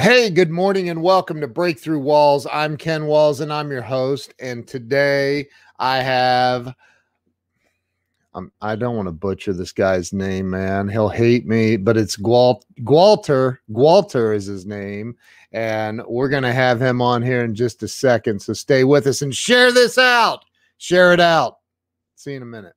Hey, good morning and welcome to Breakthrough Walls. I'm Ken Walls and I'm your host. And today I have, um, I don't want to butcher this guy's name, man. He'll hate me, but it's Gwalt, Gualter. Gualter is his name. And we're going to have him on here in just a second. So stay with us and share this out. Share it out. See you in a minute.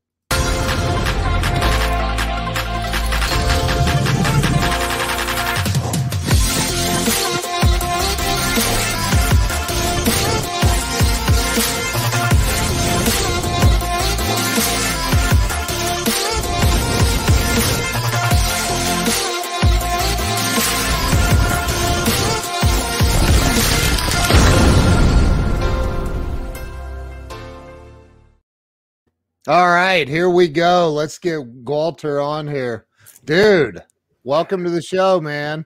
All right, here we go. Let's get Walter on here. Dude, welcome to the show, man.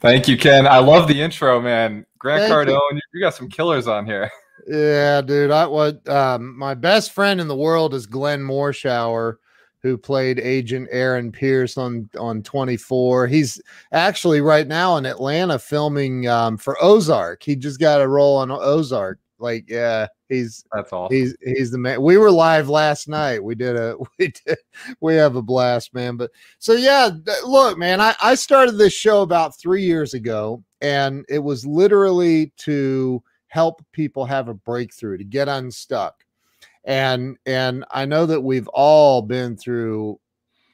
Thank you, Ken. I love the intro, man. Grant Thank Cardone, you. you got some killers on here. Yeah, dude. I what um my best friend in the world is Glenn Morshower, who played Agent Aaron Pierce on on 24. He's actually right now in Atlanta filming um for Ozark. He just got a role on Ozark. Like, yeah, he's that's awesome. He's he's the man. We were live last night. We did a we did we have a blast, man. But so yeah, look, man, I I started this show about three years ago, and it was literally to help people have a breakthrough to get unstuck. And and I know that we've all been through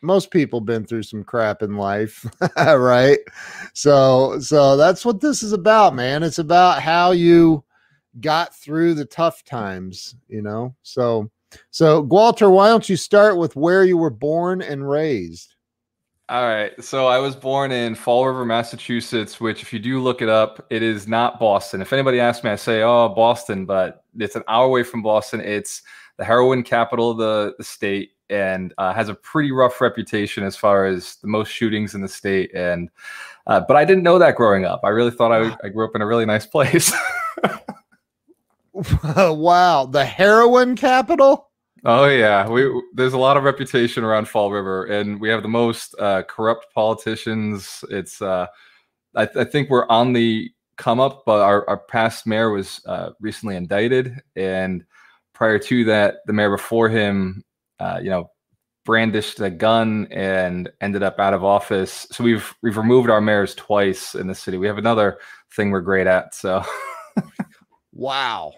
most people been through some crap in life right so so that's what this is about man it's about how you got through the tough times, you know. So, so Walter, why don't you start with where you were born and raised? All right. So I was born in Fall River, Massachusetts, which, if you do look it up, it is not Boston. If anybody asks me, I say, oh, Boston, but it's an hour away from Boston. It's the heroin capital of the, the state and uh, has a pretty rough reputation as far as the most shootings in the state. And, uh, but I didn't know that growing up. I really thought I, I grew up in a really nice place. wow, the heroin capital. Oh yeah, we there's a lot of reputation around Fall River, and we have the most uh, corrupt politicians. It's uh, I, th- I, think we're on the come up, but our, our past mayor was uh, recently indicted, and prior to that, the mayor before him, uh, you know, brandished a gun and ended up out of office. So we've we've removed our mayors twice in the city. We have another thing we're great at. So. wow.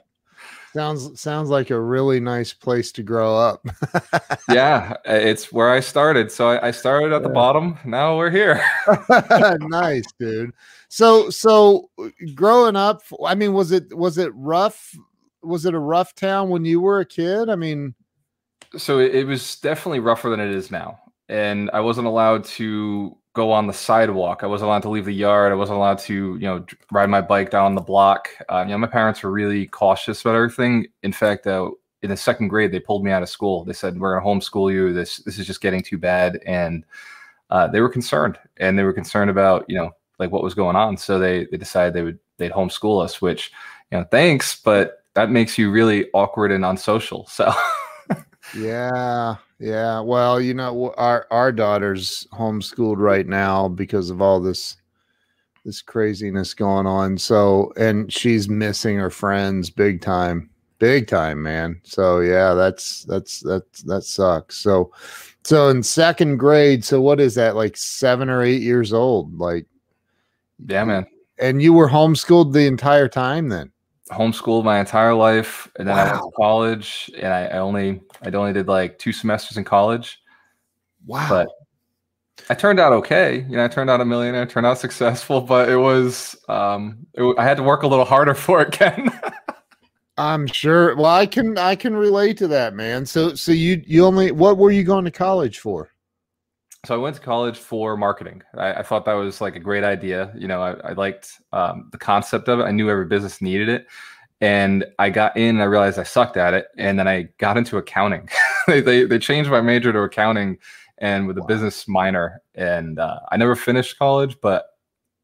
Sounds sounds like a really nice place to grow up. yeah, it's where I started. So I, I started at yeah. the bottom. Now we're here. nice, dude. So so uh, growing up, I mean, was it was it rough? Was it a rough town when you were a kid? I mean, so it, it was definitely rougher than it is now, and I wasn't allowed to go on the sidewalk. I wasn't allowed to leave the yard. I wasn't allowed to, you know, ride my bike down the block. Uh, you know, my parents were really cautious about everything. In fact, uh, in the second grade, they pulled me out of school. They said, "We're going to homeschool you. This this is just getting too bad." And uh, they were concerned, and they were concerned about, you know, like what was going on. So they they decided they would they'd homeschool us. Which, you know, thanks, but that makes you really awkward and unsocial. So. yeah yeah, well, you know, our our daughter's homeschooled right now because of all this this craziness going on. So, and she's missing her friends big time, big time, man. So, yeah, that's that's that's that sucks. So, so in second grade, so what is that? Like seven or eight years old? Like, yeah, man. And you were homeschooled the entire time then? Homeschooled my entire life, and then wow. I went to college, and I, I, only I only did like two semesters in college. Wow! But I turned out okay. You know, I turned out a millionaire, turned out successful, but it was um, it, I had to work a little harder for it, Ken. I'm sure. Well, I can I can relate to that, man. So so you you only what were you going to college for? So I went to college for marketing. I, I, thought that was like a great idea. You know, I, I liked um, the concept of it. I knew every business needed it, and I got in. I realized I sucked at it, and then I got into accounting. they, they, they changed my major to accounting, and with a wow. business minor. And uh, I never finished college, but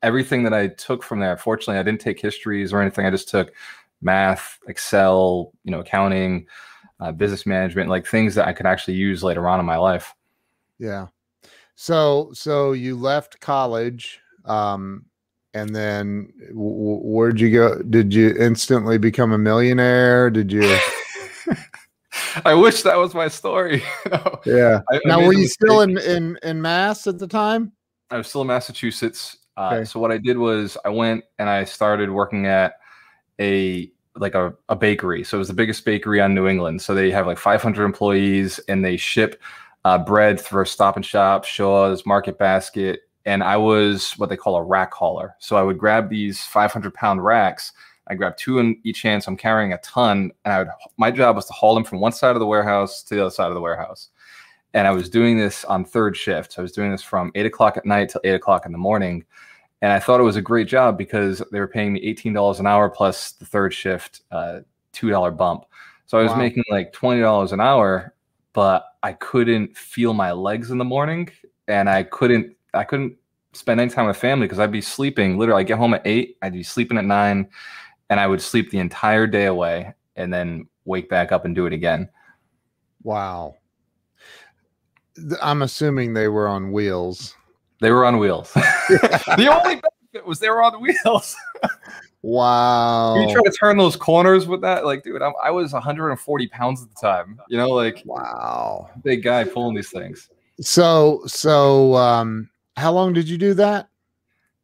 everything that I took from there. Fortunately, I didn't take histories or anything. I just took math, Excel, you know, accounting, uh, business management, like things that I could actually use later on in my life. Yeah. So so you left college. Um and then w- where'd you go? Did you instantly become a millionaire? Did you? I wish that was my story. no. Yeah. I, now, I were you still in, in in Mass at the time? I was still in Massachusetts. Uh, okay. So what I did was I went and I started working at a like a, a bakery. So it was the biggest bakery on New England. So they have like 500 employees and they ship uh, bread for Stop and Shop, Shaw's, Market Basket. And I was what they call a rack hauler. So I would grab these 500 pound racks. I grab two in each hand. So I'm carrying a ton. And I would, my job was to haul them from one side of the warehouse to the other side of the warehouse. And I was doing this on third shift. So I was doing this from eight o'clock at night till eight o'clock in the morning. And I thought it was a great job because they were paying me $18 an hour plus the third shift, uh, $2 bump. So I was wow. making like $20 an hour, but I couldn't feel my legs in the morning and I couldn't, I couldn't spend any time with family because I'd be sleeping. Literally, I get home at eight, I'd be sleeping at nine, and I would sleep the entire day away and then wake back up and do it again. Wow. I'm assuming they were on wheels. They were on wheels. the only benefit was they were on wheels. wow. You try to turn those corners with that, like, dude, I'm, i was 140 pounds at the time. You know, like, wow, big guy pulling these things. So, so, um, how long did you do that?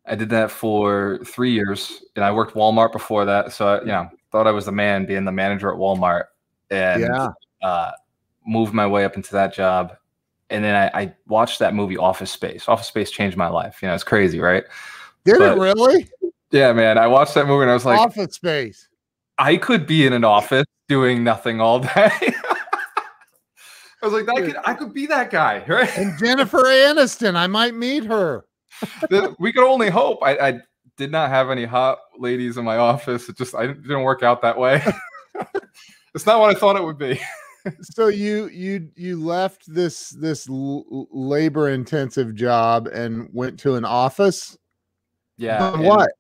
I did that for three years, and I worked Walmart before that. So, I, you know, thought I was the man, being the manager at Walmart, and yeah. uh, moved my way up into that job and then I, I, watched that movie Office Space. Office Space changed my life. You know, it's crazy, right? Did but, it really? Yeah, man. I watched that movie and I was like, Office Space. I could be in an office doing nothing all day. I was like, that could I could be that guy, right? And Jennifer Aniston, I might meet her. we could only hope. I, I did not have any hot ladies in my office. It just I didn't work out that way. it's not what I thought it would be so you you you left this this l- labor intensive job and went to an office yeah what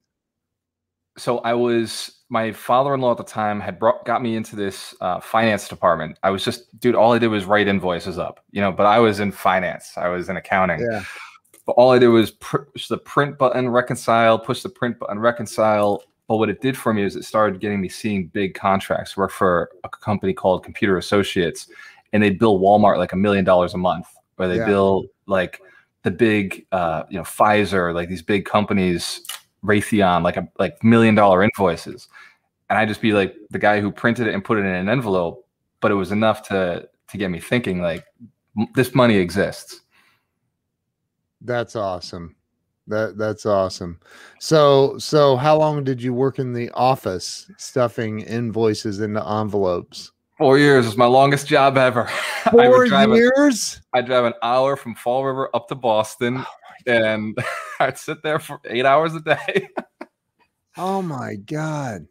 so i was my father-in-law at the time had brought got me into this uh, finance department i was just dude all i did was write invoices up you know but i was in finance i was in accounting yeah but all i did was push the print button reconcile push the print button reconcile but what it did for me is it started getting me seeing big contracts. Work for a company called Computer Associates, and they bill Walmart like a million dollars a month, or they yeah. bill like the big, uh, you know, Pfizer, like these big companies, Raytheon, like a like million dollar invoices. And I just be like the guy who printed it and put it in an envelope, but it was enough to to get me thinking like this money exists. That's awesome. That that's awesome. So so how long did you work in the office stuffing invoices into envelopes? Four years was my longest job ever. Four I years? I drive an hour from Fall River up to Boston, and I'd sit there for eight hours a day. oh my god!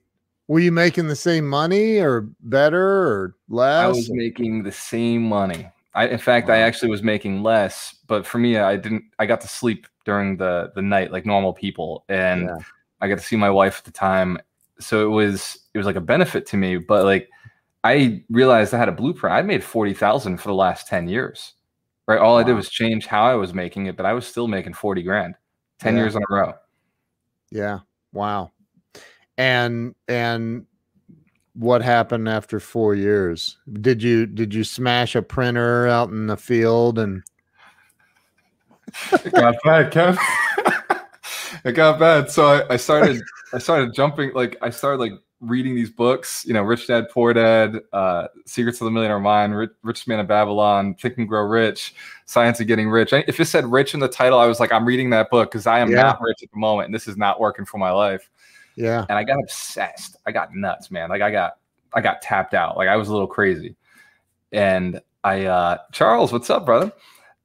Were you making the same money, or better, or less? I was making the same money. I, in fact, wow. I actually was making less, but for me, I didn't. I got to sleep during the the night like normal people, and yeah. I got to see my wife at the time. So it was it was like a benefit to me. But like, I realized I had a blueprint. I made forty thousand for the last ten years. Right, all wow. I did was change how I was making it, but I was still making forty grand, ten yeah. years in a row. Yeah. Wow. And and what happened after four years? Did you did you smash a printer out in the field and it got bad, Kev? it got bad. So I, I started I started jumping like I started like reading these books, you know, Rich Dad Poor Dad, uh, Secrets of the Millionaire Mind, Rich, Rich Man of Babylon, Think and Grow Rich, Science of Getting Rich. If it said rich in the title, I was like, I'm reading that book because I am yeah. not rich at the moment and this is not working for my life. Yeah. And I got obsessed. I got nuts, man. Like I got I got tapped out. Like I was a little crazy. And I uh Charles, what's up, brother?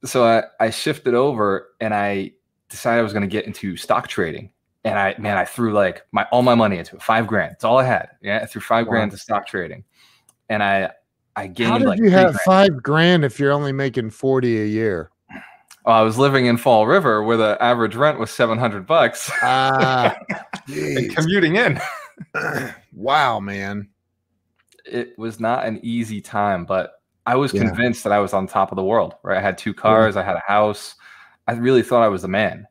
So I, I shifted over and I decided I was gonna get into stock trading. And I man, I threw like my all my money into it. Five grand. It's all I had. Yeah. I threw five wow. grand to stock trading. And I I gained How did like you have grand. five grand if you're only making 40 a year? Well, I was living in Fall River where the average rent was 700 bucks. Ah, and commuting in. wow, man. It was not an easy time, but I was yeah. convinced that I was on top of the world, right? I had two cars, yeah. I had a house. I really thought I was the man.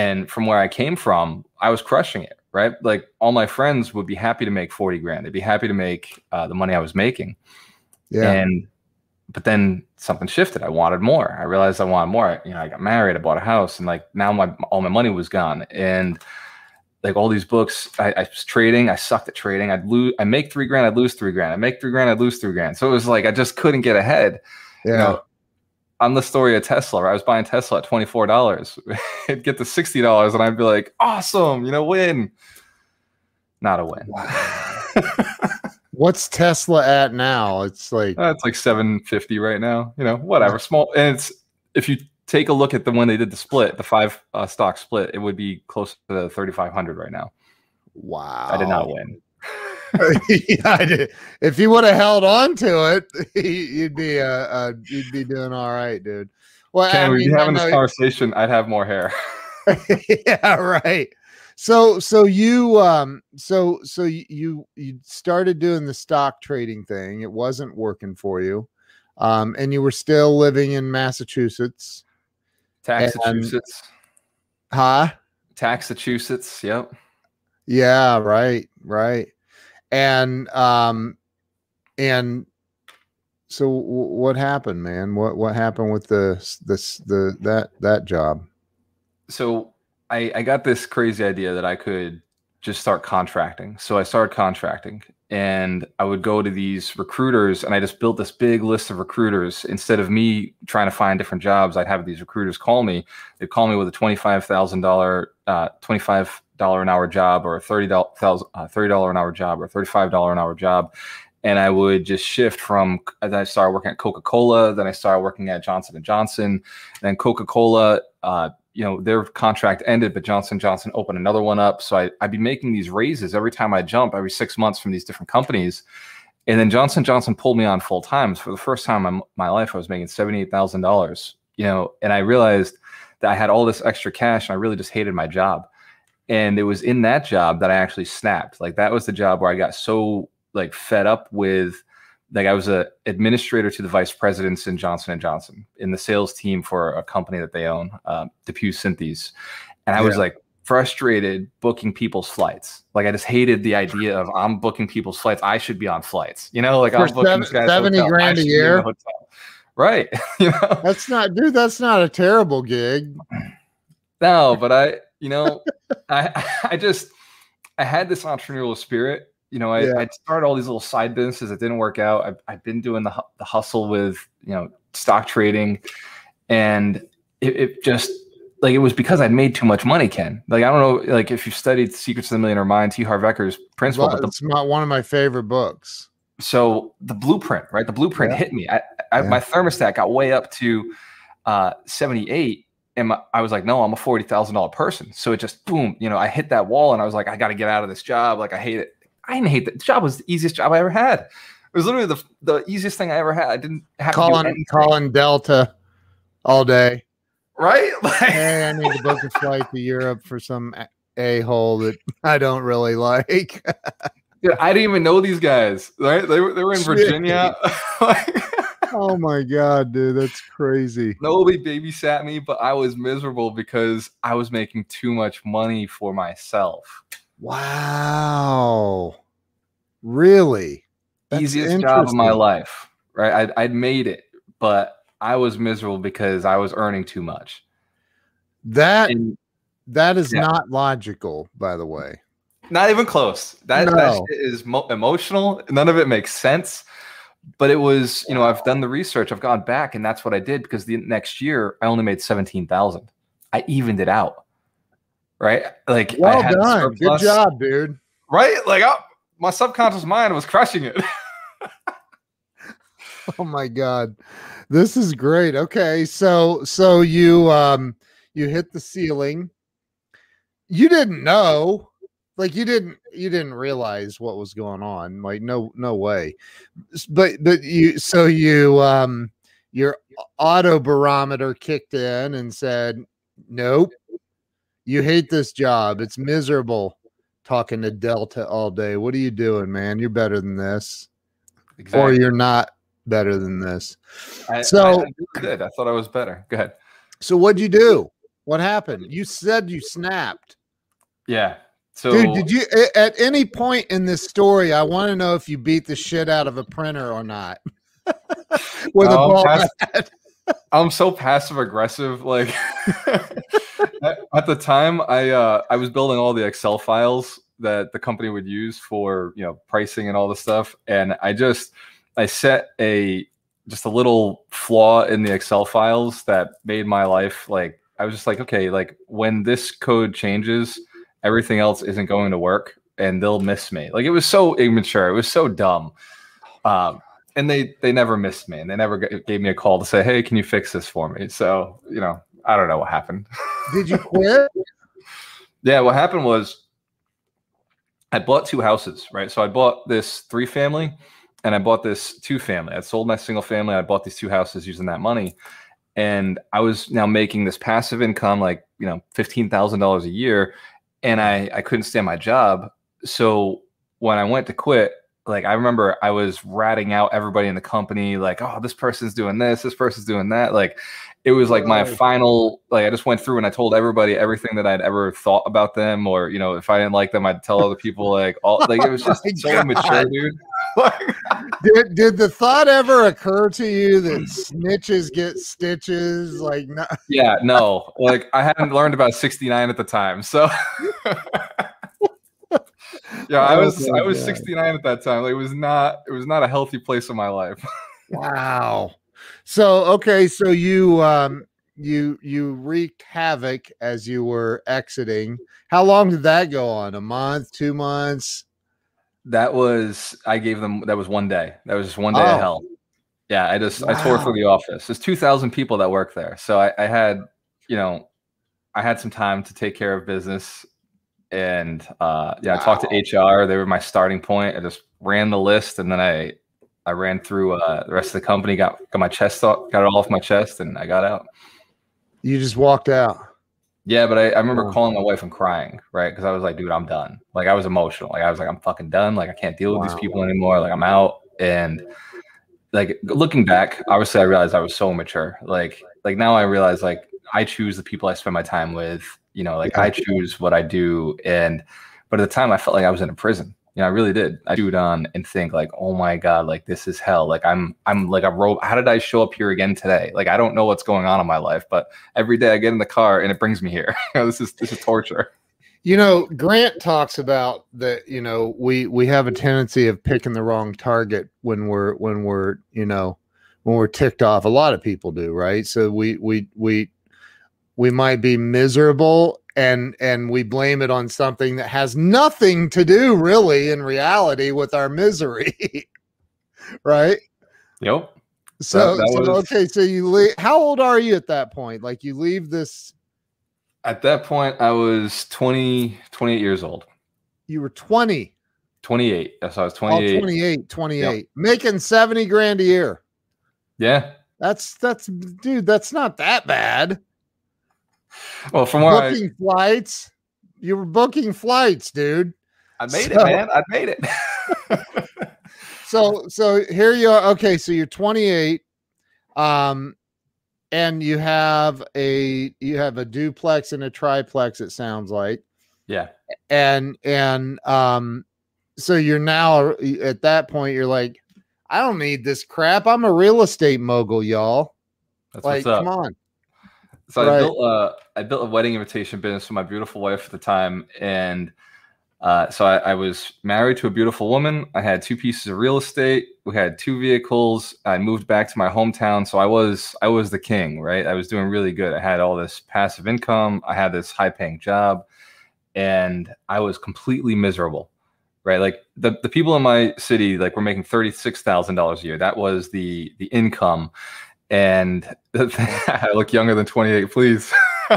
And from where I came from, I was crushing it, right? Like all my friends would be happy to make 40 grand. They'd be happy to make uh, the money I was making. Yeah. And but then something shifted. I wanted more. I realized I wanted more. You know, I got married, I bought a house, and like now my all my money was gone. And like all these books, I, I was trading. I sucked at trading. I'd lose. I make three grand. I'd lose three grand. I make three grand. I'd lose three grand. So it was like I just couldn't get ahead. yeah. You know, on the story of Tesla, I was buying Tesla at twenty four dollars. It'd get to sixty dollars, and I'd be like, "Awesome, you know, win." Not a win. What's Tesla at now? It's like Uh, it's like 750 right now. You know, whatever. Small. And it's if you take a look at the when they did the split, the five uh, stock split, it would be close to 3,500 right now. wow. I did not win. yeah, If you would have held on to it, you'd be uh, uh you'd be doing all right, dude. Well, Ken, I mean, having this conversation. I'd have more hair. yeah, right. So so you um so so you you started doing the stock trading thing. It wasn't working for you. Um and you were still living in Massachusetts. Massachusetts. Huh? Massachusetts. Yep. Yeah, right, right. And um and so what happened, man? What what happened with the this the that that job? so I, I got this crazy idea that I could just start contracting. So I started contracting and I would go to these recruiters and I just built this big list of recruiters. Instead of me trying to find different jobs, I'd have these recruiters call me. They'd call me with a $25,000, uh, $25 an hour job or a $30, uh, $30 an hour job or a $35 an hour job. And I would just shift from, then I started working at Coca-Cola, then I started working at Johnson and Johnson, then Coca-Cola, uh, you know their contract ended but johnson johnson opened another one up. So I, i'd be making these raises every time i jump every six months from these different companies. And then johnson johnson pulled me on full time. For the first time in my life i was making $78000 you know and i realized that i had all this extra cash and i really just hated my job and it was in that job that i actually snapped like that was the job where i got so like fed up with like I was a administrator to the vice presidents in Johnson and Johnson in the sales team for a company that they own, um, DePuy Synthes, and I was like frustrated booking people's flights. Like I just hated the idea of I'm booking people's flights. I should be on flights. You know, like For I'm booking seven- guy's 70 hotel. Grand a should be in the year? Right. you know. That's not dude, that's not a terrible gig. No, but I, you know, I I just I had this entrepreneurial spirit. You know, I, Yeah. I started all these little side businesses that didn't work out. I've, I've been doing the the hustle with you know stock trading, and it, it just like it was because I'd made too much money. Ken, like I don't know, like if you've studied Secrets of the Millionaire Mind, T. Harv Eker's principle, Well, but the it's not one of my favorite books. so the blueprint, right? The blueprint Yeah. hit me. I, I Yeah. my thermostat got way up to uh 78 and my, I was like, no, I'm a forty thousand dollar person. So it just boom, you know, I hit that wall and I was like, I got to get out of this job. Like I hate it. I didn't hate it. The job was the easiest job I ever had. It was literally the the easiest thing I ever had. I didn't have to Calling anything, calling Delta all day. right. Like, Hey, I need to book a flight to Europe for some a hole that I don't really like. dude, I didn't even know these guys. Right? They were they were in. Virginia. Like, oh my god, dude, that's crazy. Nobody babysat me, but I was miserable because I was making too much money for myself. Wow. Really? That's Easiest job of my life, right? I'd, I'd made it, but I was miserable because I was earning too much. That And that is Yeah. not logical, by the way. not even close. That, that No. shit is mo- emotional. None of it makes sense. But it was, you know, I've done the research. I've gone back, and that's what I did because the next year I only made seventeen thousand. I evened it out, right? Like, I Well had done. Good job, dude. right? Like I, my subconscious mind was crushing it. Oh my god. This is great. Okay. So so you um you hit the ceiling. You didn't know. Like you didn't you didn't realize what was going on. Like no no way. But but you so you um your auto barometer kicked in and said, "Nope. You hate this job. It's miserable talking to Delta all day. What are you doing, man? You're better than this." Or you're not better than this. I, so- I, I did. I thought I was better. Go ahead. So what'd you do? What happened? You said you snapped. Yeah. So, Dude, did you at any point in this story? I want to know if you beat the shit out of a printer or not. With a Um, ball pass- I'm so passive aggressive. Like at, at the time, I uh, I was building all the Excel files that the company would use for you know pricing and all this stuff, and I just I set a just a little flaw in the Excel files that made my life like I was just like okay like when this code changes, everything else isn't going to work and they'll miss me. Like it was so immature. It was so dumb. Um, and they they never missed me and they never g- gave me a call to say hey can you fix this for me so you know i don't know what happened Did you quit? yeah what happened was i bought two houses right so i bought this three family and i bought this two family i sold my single family i bought these two houses using that money and i was now making this passive income like you know $15000 a year and i i couldn't stand my job so when i went to quit like I remember I was ratting out everybody in the company, like, oh, this person's doing this, this person's doing that. Like it was like my final, like I just went through and I told everybody everything that I'd ever thought about them, or you know, if I didn't like them, I'd tell other people like all like it was oh just my so immature, dude. Did did the thought ever occur to you that snitches get stitches? Like, no, yeah, no, like I hadn't learned about 69 at the time. So yeah, I Oh was my I was God. 69 at that time. Like, it was not it was not a healthy place in my life. wow. So okay, so you um you you wreaked havoc as you were exiting. How long did that go on? A month, two months? That was I gave them that was one day. That was just one day Oh. of hell. Yeah, I just I tore through the office. There's two thousand people that work there. So I, I had, you know, I had some time to take care of business and uh yeah, I talked to HR. They were my starting point. I just ran the list and then I I ran through uh the rest of the company, got got my chest off, got it all off my chest and I got out. You just walked out. Yeah, but I, I remember Wow. calling my wife and crying, right? Because I was like, dude, I'm done. Like I was emotional. Like I was like, I'm fucking done. Like I can't deal with Wow. these people anymore. Like I'm out. And like looking back, obviously I realized I was so immature. Like like now I realize like I choose the people I spend my time with. You know, like Yeah. I choose what I do. And but at the time I felt like I was in a prison. You know, I really did. I do on and think like, oh my god, like this is hell. Like I'm I'm like a robot. How did I show up here again today? Like I don't know what's going on in my life, but every day I get in the car and it brings me here. this is this is torture. You know, Grant talks about that. You know, we we have a tendency of picking the wrong target when we're when we're you know when we're ticked off. A lot of people do, right? So we we we we might be miserable and and we blame it on something that has nothing to do really in reality with our misery, right? Yep. So, that so was- okay, so you leave. How old are you at that point? Like you leave this. At that point, I was 20, 28 years old. You were twenty. 28. So I was Oh, 28. 28, 28. Making 70 grand a year. Yeah. That's that's dude, that's not that bad. Well, from where I, Booking flights. You were booking flights, dude. I made So- it, man. I made it. So so here you are. Okay, so you're 28. Um and you have a you have a duplex and a triplex, it sounds like. yeah. And and um so you're now at that point, you're like, I don't need this crap. I'm a real estate mogul, y'all. That's Like, what's up. come on. So Right. I built uh I built a wedding invitation business for my beautiful wife at the time, and uh, so I, I was married to a beautiful woman. I had two pieces of real estate. We had two vehicles. I moved back to my hometown, so I was I was the king, right? I was doing really good. I had all this passive income. I had this high paying job, and I was completely miserable. Right, like the, the people in my city, like were making thirty six thousand dollars a year. That was the the income, and I look younger than 28, please.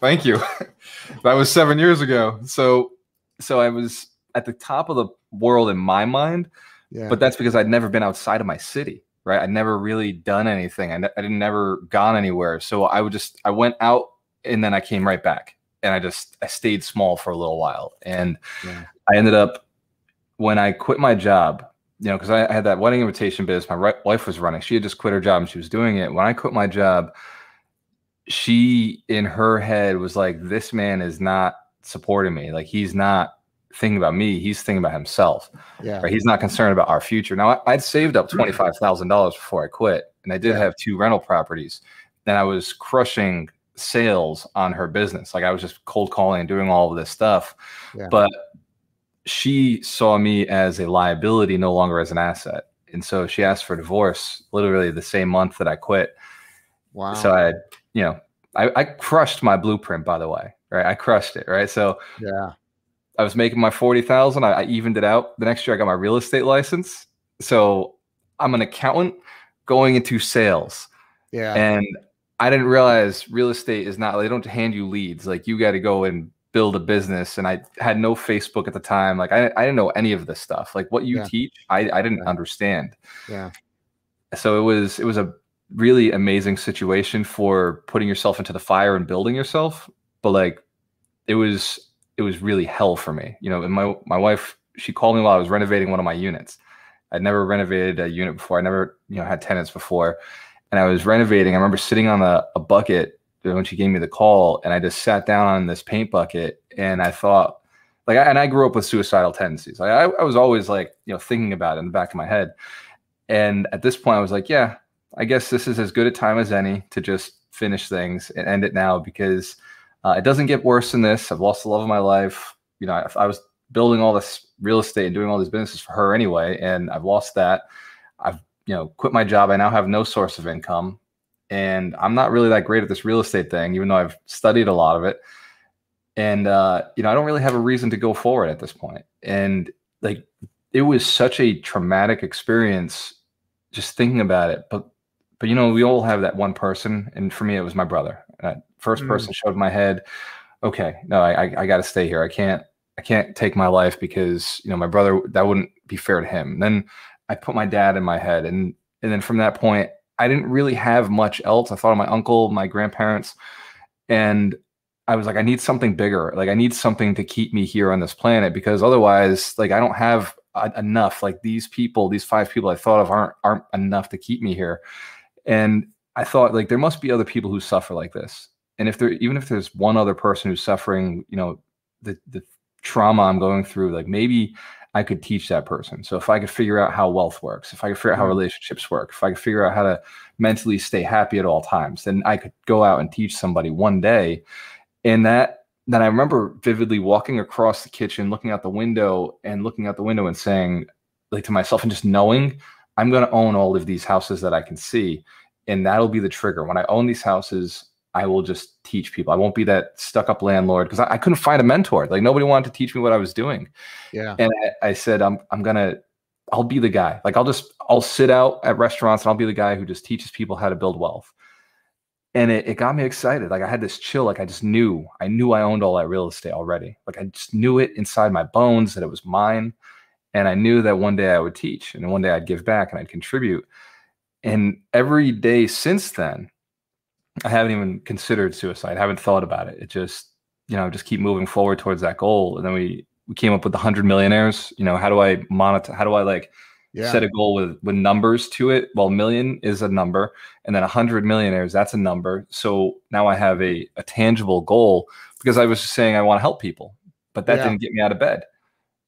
Thank you. That was seven years ago. So, so I was at the top of the world in my mind, Yeah. but that's because I'd never been outside of my city, right? I'd never really done anything. I, ne- I didn't never gone anywhere. So I would just, I went out and then I came right back and I just, I stayed small for a little while. And Yeah. I ended up, when I quit my job, you know, because I, had that wedding invitation business my wife was running. She had just quit her job and she was doing it. When I quit my job, she in her head was like, this man is not supporting me. Like he's not thinking about me. He's thinking about himself. Yeah. Right. He's not concerned about our future. Now I, would saved up twenty five thousand dollars before I quit, and I did yeah. have two rental properties. Then I was crushing sales on her business. Like I was just cold calling and doing all of this stuff. Yeah. But she saw me as a liability, no longer as an asset. And so she asked for divorce literally the same month that I quit. Wow. So I, you know, I, I crushed my blueprint, by the way, right? I crushed it, right? So yeah, I was making my 40,000. I, I evened it out. The next year I got my real estate license. So I'm an accountant going into sales. Yeah. And I didn't realize real estate is not, they don't hand you leads. Like you got to go and build a business. And I had no Facebook at the time. Like I, I didn't know any of this stuff. Like what you yeah. teach, I, I didn't yeah. understand. Yeah. So it was, it was a really amazing situation for putting yourself into the fire and building yourself. But like it was, it was really hell for me. You know, and my, my wife, she called me while I was renovating one of my units. I'd never renovated a unit before. I never, you know, had tenants before and I was renovating. I remember sitting on a, a bucket when she gave me the call, and I just sat down on this paint bucket, and I thought, like, and I grew up with suicidal tendencies. I, I was always like, you know, thinking about it in the back of my head. And at this point, I was like, yeah, I guess this is as good a time as any to just finish things and end it now because uh, it doesn't get worse than this. I've lost the love of my life. You know, I, I was building all this real estate and doing all these businesses for her anyway, and I've lost that. I've you know, quit my job. I now have no source of income. And I'm not really that great at this real estate thing, even though I've studied a lot of it. And uh, you know, I don't really have a reason to go forward at this point. And like it was such a traumatic experience just thinking about it. But but you know, we all have that one person, and for me, it was my brother. That first mm. person showed my head. Okay, no, I I, I got to stay here. I can't I can't take my life because you know my brother that wouldn't be fair to him. And then I put my dad in my head, and and then from that point, I didn't really have much else. I thought of my uncle, my grandparents, and I was like, I need something bigger. Like I need something to keep me here on this planet because otherwise, like I don't have enough. Like these people, these five people I thought of aren't aren't enough to keep me here. And I thought like there must be other people who suffer like this. And if there even if there's one other person who's suffering, you know, the the trauma I'm going through, like maybe I could teach that person. So if I could figure out how wealth works, if I could figure out how mm-hmm. relationships work, if I could figure out how to mentally stay happy at all times, then I could go out and teach somebody one day. And that then I remember vividly walking across the kitchen, looking out the window and looking out the window and saying, like to myself, and just knowing I'm going to own all of these houses that I can see. And that'll be the trigger. When I own these houses, I will just teach people. I won't be that stuck up landlord because I, I, couldn't find a mentor. Like nobody wanted to teach me what I was doing. Yeah. And I, I, said, I'm I'm gonna I'll be the guy. Like I'll just I'll sit out at restaurants and I'll be the guy who just teaches people how to build wealth. And it, it got me excited. Like I had this chill. Like I just knew I knew I owned all that real estate already. Like I just knew it inside my bones that it was mine. And I knew that one day I would teach and one day I'd give back and I'd contribute. And every day since then, I haven't even considered suicide. I haven't thought about it. It just, you know, just keep moving forward towards that goal. And then we we came up with the hundred millionaires. You know, how do I monitor? How do I like yeah. set a goal with with numbers to it? Well, million is a number, and then a hundred millionaires that's a number. So now I have a a tangible goal because I was just saying I want to help people, but that yeah. didn't get me out of bed.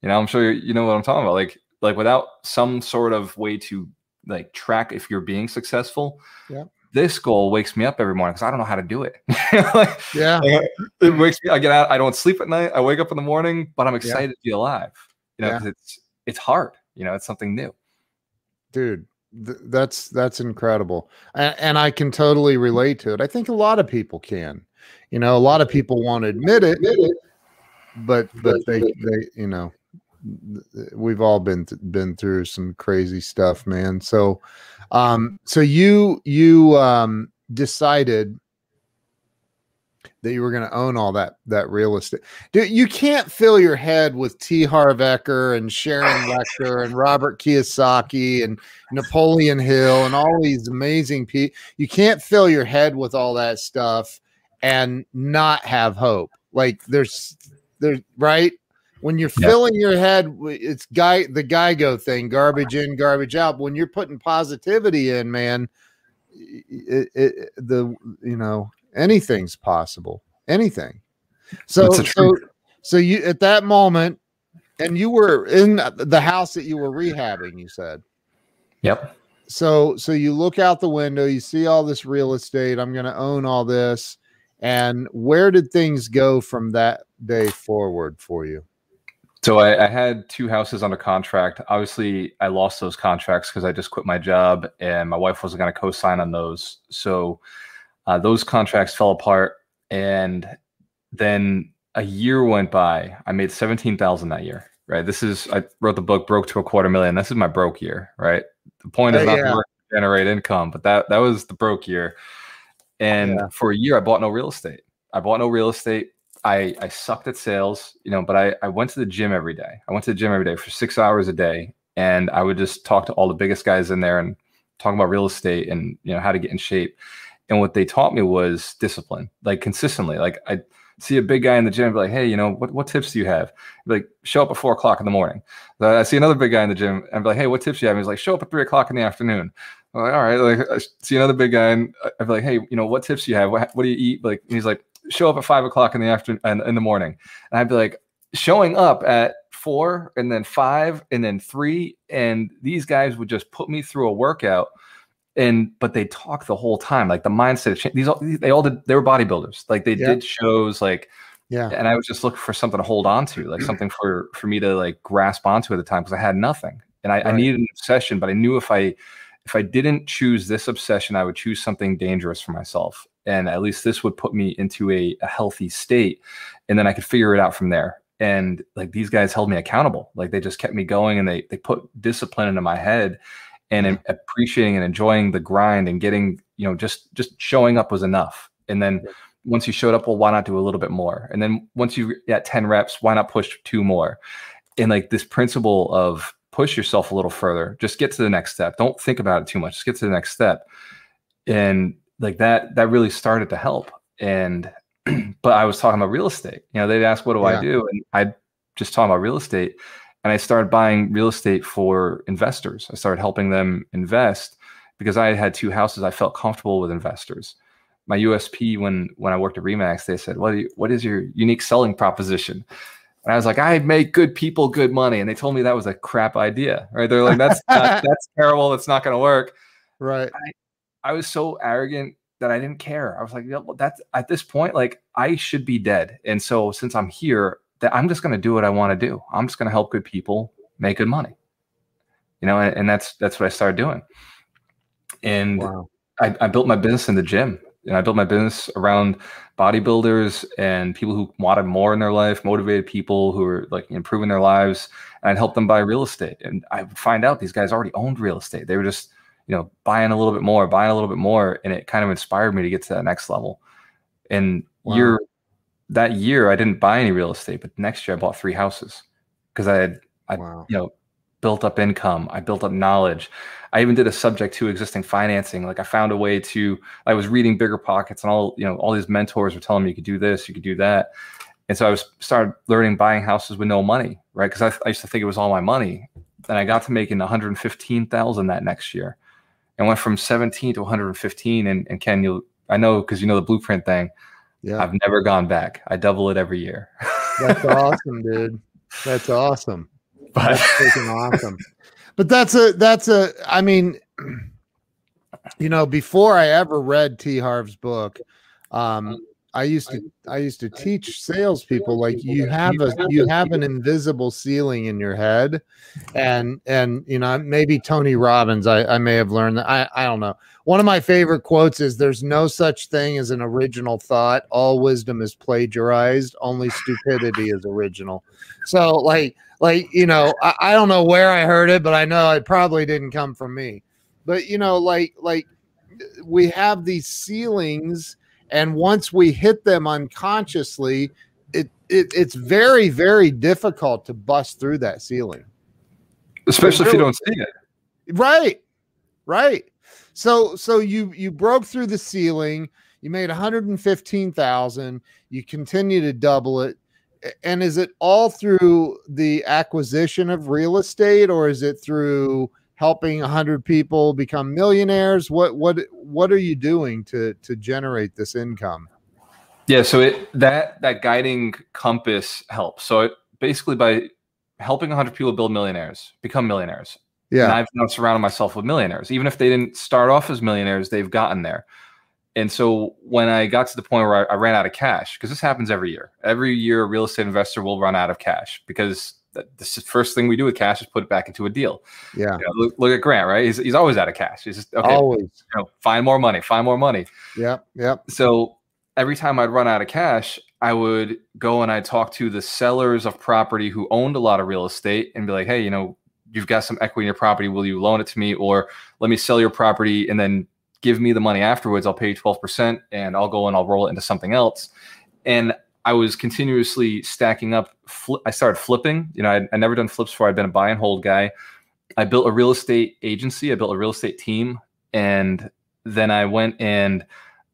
You know, I'm sure you know what I'm talking about. Like like without some sort of way to like track if you're being successful. Yeah this goal wakes me up every morning because I don't know how to do it. like, yeah, like, it wakes me. I get out. I don't sleep at night. I wake up in the morning, but I'm excited yeah. to be alive. You know, yeah. it's it's hard. You know, it's something new. Dude, th- that's that's incredible, and, and I can totally relate to it. I think a lot of people can. You know, a lot of people want to admit it, but but they they you know we've all been th- been through some crazy stuff, man. So um, so you you um, decided that you were going to own all that that real estate. Dude, you can't fill your head with T. Harv Eker and Sharon Lechter and Robert Kiyosaki and Napoleon Hill and all these amazing people. You can't fill your head with all that stuff and not have hope. Like there's there's right when you're yeah. filling your head it's guy the GIGO thing garbage in garbage out when you're putting positivity in man it, it, the you know Anything's possible. Anything. So so so you at that moment, and you were in the house that you were rehabbing. You said. Yep. So so you look out the window, you see all this real estate. I'm going to own all this. And where did things go from that day forward for you? So I, I, had two houses under contract. Obviously, I lost those contracts because I just quit my job, and my wife wasn't going to co-sign on those. So uh, those contracts fell apart, and then a year went by. I made seventeen thousand that year. Right. This is I wrote the book "Broke to a Quarter Million. This is my broke year. Right. The point is uh, not yeah. to generate income, but that that was the broke year. And yeah. for a year, I bought no real estate. I bought no real estate. I, I sucked at sales, you know, but I, I went to the gym every day. I went to the gym every day for six hours a day. And I would just talk to all the biggest guys in there and talk about real estate and, you know, how to get in shape. And what they taught me was discipline, like consistently. Like I see a big guy in the gym, be like, hey, you know, what, what tips do you have? Like, show up at four o'clock in the morning. I see another big guy in the gym and be like, hey, what tips do you have? And he's like, show up at three o'clock in the afternoon. I'm like, all right. Like, I see another big guy and I'd be like, hey, you know, what tips do you have? What, what do you eat? Like, he's like, show up at five o'clock in the afternoon and in the morning. And I'd be like, showing up at four and then five and then three. And these guys would just put me through a workout. And but they talk the whole time, like the mindset. These all they all did. They were bodybuilders. Like they yeah. did shows, like yeah. And I was just looking for something to hold on to, like something for for me to like grasp onto at the time because I had nothing, and I, right. I needed an obsession. But I knew if I if I didn't choose this obsession, I would choose something dangerous for myself and at least this would put me into a, a healthy state and then i could figure it out from there. And like these guys held me accountable. Like they just kept me going and they they put discipline into my head and appreciating and enjoying the grind and getting you know just just showing up was enough. And then once you showed up well why not do a little bit more? And then once you at 10 reps why not push two more? And like this principle of push yourself a little further just get to the next step. Don't think about it too much. Just get to the next step. And like that that really started to help and but i was talking about real estate you know they'd ask what do yeah. i do and i just talking about real estate and i started buying real estate for investors i started helping them invest because i had two houses i felt comfortable with investors my usp when when i worked at remax they said what, you, what is your unique selling proposition and I was like, I make good people good money. And they told me that was a crap idea, right? They're like, that's not, that's terrible. That's not going to work. Right. I, I was so arrogant that I didn't care. I was like, yeah, well, that's at this point, like I should be dead. And so since I'm here, that I'm just going to do what I want to do. I'm just going to help good people make good money. You know, and, and that's that's what I started doing. And wow. I, I built my business in the gym. And I built my business around bodybuilders and people who wanted more in their life, motivated people who were like improving their lives. And I'd help them buy real estate. And I would find out these guys already owned real estate. They were just you know, buying a little bit more, buying a little bit more, and it kind of inspired me to get to that next level. And wow. year that year, I didn't buy any real estate, but next year I bought three houses because I had, I wow. you know, built up income, I built up knowledge. I even did a subject to existing financing. Like I found a way to, I was reading Bigger Pockets and all, you know, all these mentors were telling me you could do this, you could do that. And so I was started learning buying houses with no money, right? Because I, I used to think it was all my money. And I got to making 115,000 that next year and went from 17 to 115. And, and Ken, you I know because you know the blueprint thing. Yeah. I've never gone back. I double it every year. That's awesome, dude. That's awesome. But, that's freaking awesome. But that's a that's a I mean, you know, before I ever read T Harv's book, um, I used to I used to teach salespeople like you have a you have an invisible ceiling in your head, and and you know maybe Tony Robbins I, I may have learned that I I don't know. One of my favorite quotes is "There's no such thing as an original thought. All wisdom is plagiarized. Only stupidity is original." So like like you know I, I don't know where I heard it, but I know it probably didn't come from me. But you know like like we have these ceilings and once we hit them unconsciously it, it it's very very difficult to bust through that ceiling. Especially if you don't see it. Right. Right. So so you you broke through the ceiling you made 115,000 you continue to double it. And is it all through the acquisition of real estate or is it through helping a hundred people become millionaires? What what what are you doing to to generate this income? Yeah, so it that that guiding compass helps. So it, basically by helping 100 people build millionaires, become millionaires. Yeah. And I've now surrounded myself with millionaires. Even if they didn't start off as millionaires, they've gotten there. And so when I got to the point where I, I ran out of cash, because this happens every year, every year a real estate investor will run out of cash because the first thing we do with cash is put it back into a deal. Yeah. You know, look, look, at Grant, right? He's, he's always out of cash. He's just, okay, always. You know, find more money, find more money. Yep. Yep. So every time I'd run out of cash, I would go and I'd talk to the sellers of property who owned a lot of real estate and be like, hey, you know, you've got some equity in your property. Will you loan it to me? Or let me sell your property and then give me the money afterwards. I'll pay you 12% and I'll go and I'll roll it into something else. And I was continuously stacking up. Fl- I started flipping. You know, I'd, I'd never done flips before. I'd been a buy and hold guy. I built a real estate agency. I built a real estate team. And then I went and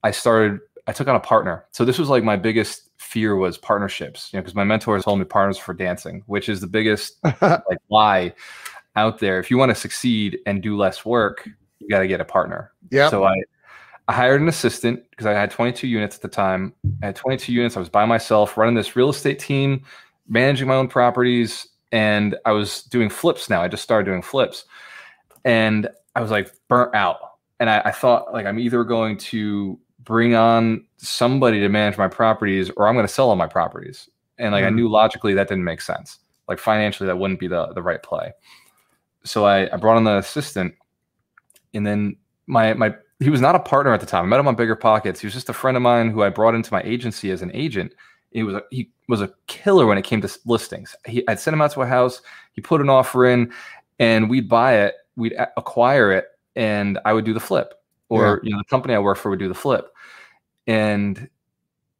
I started I took on a partner. So this was like my biggest fear was partnerships, you know, because my mentors told me partners for dancing, which is the biggest like lie out there. If you want to succeed and do less work, you got to get a partner. Yeah. So I, I hired an assistant because I had 22 units at the time. I had 22 units. I was by myself running this real estate team, managing my own properties, and I was doing flips now. I just started doing flips. And I was like burnt out. And I, I thought like I'm either going to bring on somebody to manage my properties or I'm going to sell all my properties. And like mm-hmm. I knew logically that didn't make sense. Like financially, that wouldn't be the, the right play. So I, I brought on the assistant and then my, my, he was not a partner at the time. I met him on BiggerPockets. He was just a friend of mine who I brought into my agency as an agent. He was a, he was a killer when it came to listings. He, I'd send him out to a house. He put an offer in and we'd buy it. We'd acquire it and I would do the flip or, yeah. you know, the company I work for would do the flip and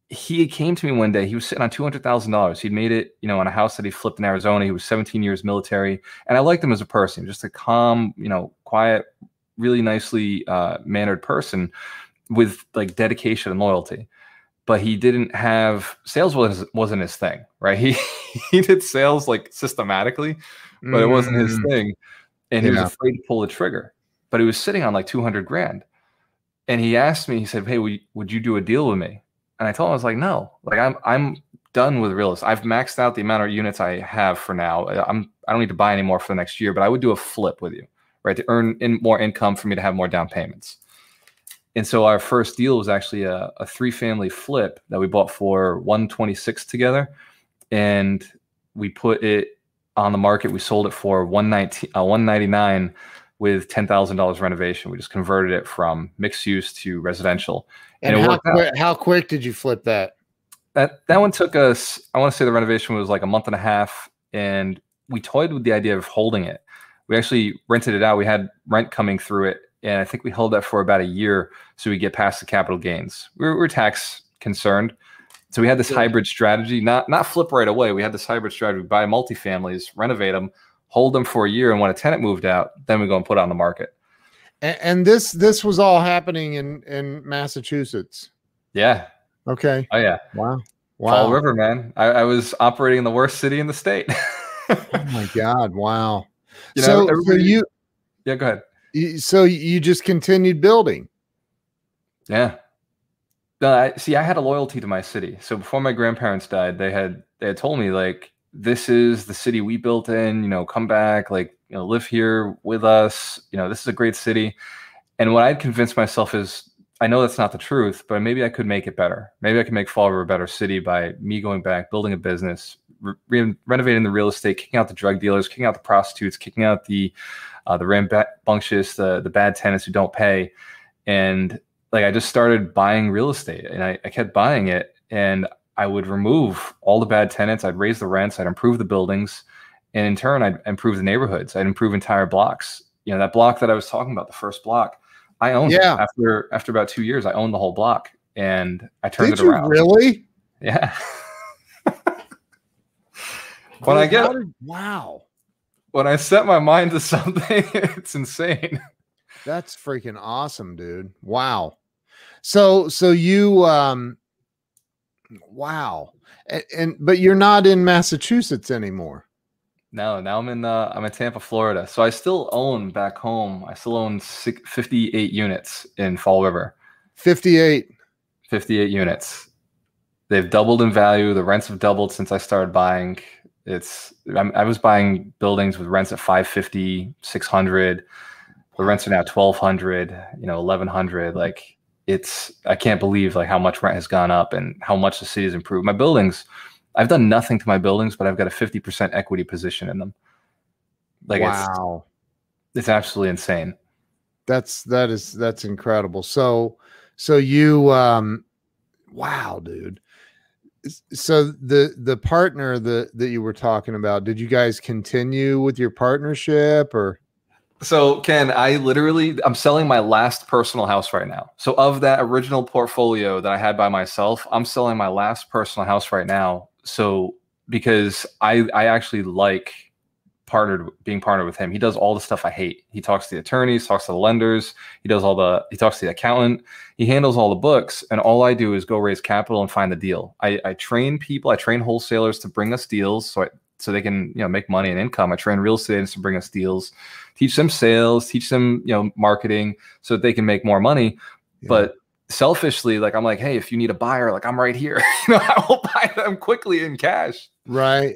he came to me one day. He was sitting on two hundred thousand dollars. He'd made it, you know, on a house that he flipped in Arizona. He was seventeen years military, and I liked him as a person, just a calm, you know, quiet, really nicely uh, mannered person with like dedication and loyalty. But he didn't have sales was wasn't his thing, right? He he did sales like systematically, but it wasn't his mm. thing, and he yeah. was afraid to pull the trigger. But he was sitting on like two hundred grand and he asked me, he said, Hey, would, would you do a deal with me? And I told him, I was like, no, like I'm, I'm done with real estate. I've maxed out the amount of units I have for now. I'm, I don't need to buy any more for the next year, but I would do a flip with you, right? To earn in more income for me to have more down payments. And so our first deal was actually a, a three family flip that we bought for 126 together. And we put it on the market. We sold it for 119, uh, 199 with ten thousand dollars renovation. We just converted it from mixed use to residential. And, and how, quick, how quick did you flip that? That that one took us. I want to say the renovation was like a month and a half, and we toyed with the idea of holding it. We actually rented it out. We had rent coming through it, and I think we held that for about a year so we get past the capital gains. We were, we were tax concerned, so we had this yeah. hybrid strategy. Not not flip right away. We had this hybrid strategy: buy multifamilies, renovate them, hold them for a year, and when a tenant moved out, then we go and put it on the market. And, and this this was all happening in in Massachusetts. Yeah. Okay. Oh yeah. Wow. Wow. Fall River, man. I, I was operating in the worst city in the state. oh my God! Wow. You know, so, so you. Yeah, go ahead. So you just continued building. Yeah. No, I see. I had a loyalty to my city. So before my grandparents died, they had they had told me like this is the city we built in, you know, come back, like, you know, live here with us. You know, this is a great city. And what I'd convinced myself is I know that's not the truth, but maybe I could make it better. Maybe I could make Fall River a better city by me going back, building a business, re- renovating the real estate, kicking out the drug dealers, kicking out the prostitutes, kicking out the uh, the rambunctious, the the bad tenants who don't pay. And like I just started buying real estate, and I, I kept buying it, and I would remove all the bad tenants. I'd raise the rents. I'd improve the buildings, and in turn, I'd improve the neighborhoods. I'd improve entire blocks. You know, that block that I was talking about, the first block, I owned. Yeah. It. After after about two years, I owned the whole block, and I turned did it around. really? Yeah. when I get did, wow, when I set my mind to something, it's insane. That's freaking awesome, dude. Wow. So so you um Wow. And, and, but you're not in Massachusetts anymore. No, now I'm in uh, I'm in Tampa, Florida. So I still own back home. I still own six, 58 units in Fall River. 58. 58 units. They've doubled in value. The rents have doubled since I started buying. It's I'm, i was buying buildings with rents at 550, 600. The rents are now 1200, you know, 1100. Like it's I can't believe like how much rent has gone up and how much the city has improved. My buildings, I've done nothing to my buildings, but I've got a 50% equity position in them. Like wow. it's it's absolutely insane. That's that is that's incredible. So so you um wow, dude so the the partner that that you were talking about did you guys continue with your partnership or? So ken i literally i'm selling my last personal house right now. So of that original portfolio that i had by myself i'm selling my last personal house right now. So because i i actually like partnered being partnered with him. He does all the stuff I hate. He talks to the attorneys, talks to the lenders, he does all the he talks to the accountant, he handles all the books, and all I do is go raise capital and find the deal. I, I train people, I train wholesalers to bring us deals so I, so they can you know make money and income. I train real estate agents to bring us deals, teach them sales, teach them you know marketing so that they can make more money. Yeah. But selfishly, like I'm like, hey, if you need a buyer, like I'm right here. you know, I will buy them quickly in cash. Right.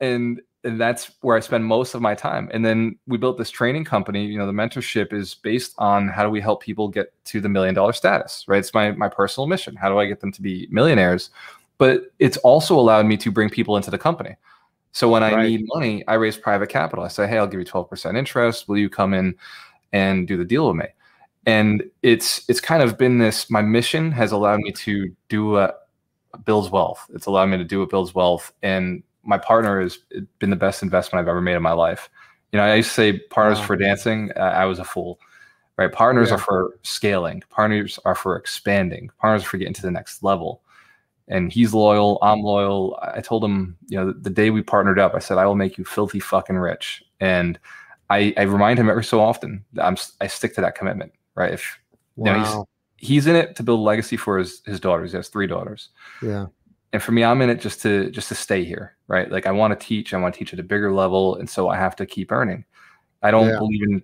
And and that's where I spend most of my time. And then we built this training company. You know, the mentorship is based on how do we help people get to the million dollar status, right? It's my my personal mission. How do I get them to be millionaires? But it's also allowed me to bring people into the company. So when I right. need money, I raise private capital. I say, hey, I'll give you 12% interest. Will you come in and do the deal with me? And it's it's kind of been this, my mission has allowed me to do what builds wealth. It's allowed me to do what builds wealth. And my partner has been the best investment I've ever made in my life. You know, I used to say partners wow. for dancing. Uh, I was a fool, right? Partners yeah. are for scaling. Partners are for expanding. Partners are for getting to the next level. And he's loyal. I'm loyal. I told him, you know, the, the day we partnered up, I said, I will make you filthy fucking rich. And I, I remind him every so often that I'm, I stick to that commitment, right? If wow. you know, he's, he's in it to build a legacy for his, his daughters. He has three daughters. Yeah and for me i'm in it just to just to stay here right like i want to teach i want to teach at a bigger level and so i have to keep earning i don't yeah. believe in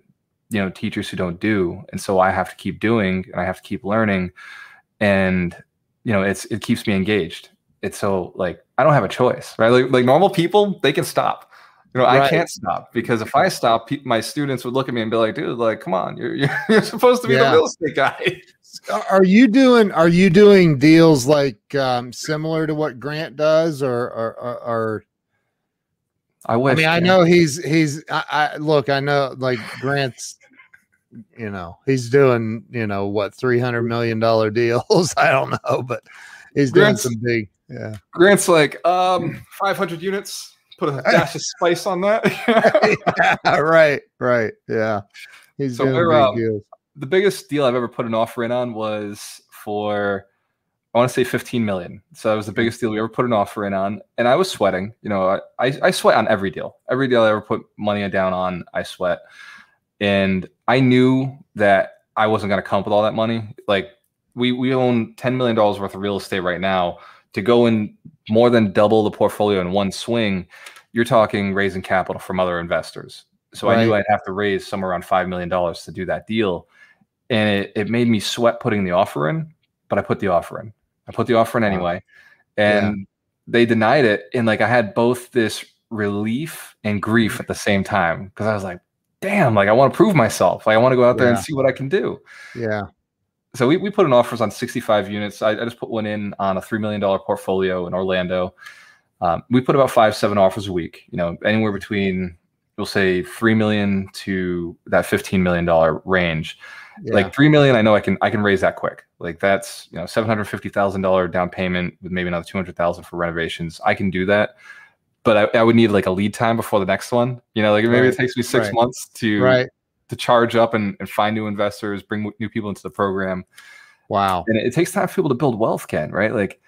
you know teachers who don't do and so i have to keep doing and i have to keep learning and you know it's it keeps me engaged it's so like i don't have a choice right like, like normal people they can stop you know right. i can't stop because if i stop my students would look at me and be like dude like come on you're you're, you're supposed to be yeah. the real estate guy are you doing are you doing deals like um, similar to what Grant does or or, or, or I wish. I mean, I know he's he's. I, I, look. I know like Grant's. You know, he's doing you know what three hundred million dollar deals. I don't know, but he's Grant's, doing some big. Yeah. Grant's like um five hundred units. Put a dash of spice on that. yeah, right. Right. Yeah. He's so doing big um, deals the biggest deal I've ever put an offer in on was for I want to say 15 million. So that was the hmm. biggest deal we ever put an offer in on. And I was sweating. You know, I, I, sweat on every deal. Every deal I ever put money down on, I sweat. And I knew that I wasn't going to come up with all that money. Like we we own $10 million worth of real estate right now. To go and more than double the portfolio in one swing, you're talking raising capital from other investors. So right. I knew I'd have to raise somewhere around $5 million to do that deal and it, it made me sweat putting the offer in, but I put the offer in. I put the offer in anyway. And yeah. they denied it. And like I had both this relief and grief at the same time because I was like, damn, like I want to prove myself. Like I want to go out there yeah. and see what I can do. Yeah. So we, we put in offers on 65 units. I, I just put one in on a $3 million portfolio in Orlando. Um, we put about five, seven offers a week, you know, anywhere between, we'll say 3 million to that $15 million range. Yeah. Like three million, I know I can I can raise that quick. Like that's you know seven hundred fifty thousand dollar down payment with maybe another two hundred thousand for renovations. I can do that, but I, I, would need like a lead time before the next one. You know, like maybe right. it takes me six right. months to right. to charge up and, and find new investors, bring new people into the program. Wow, and it, it takes time for people to build wealth, Ken. Right? Like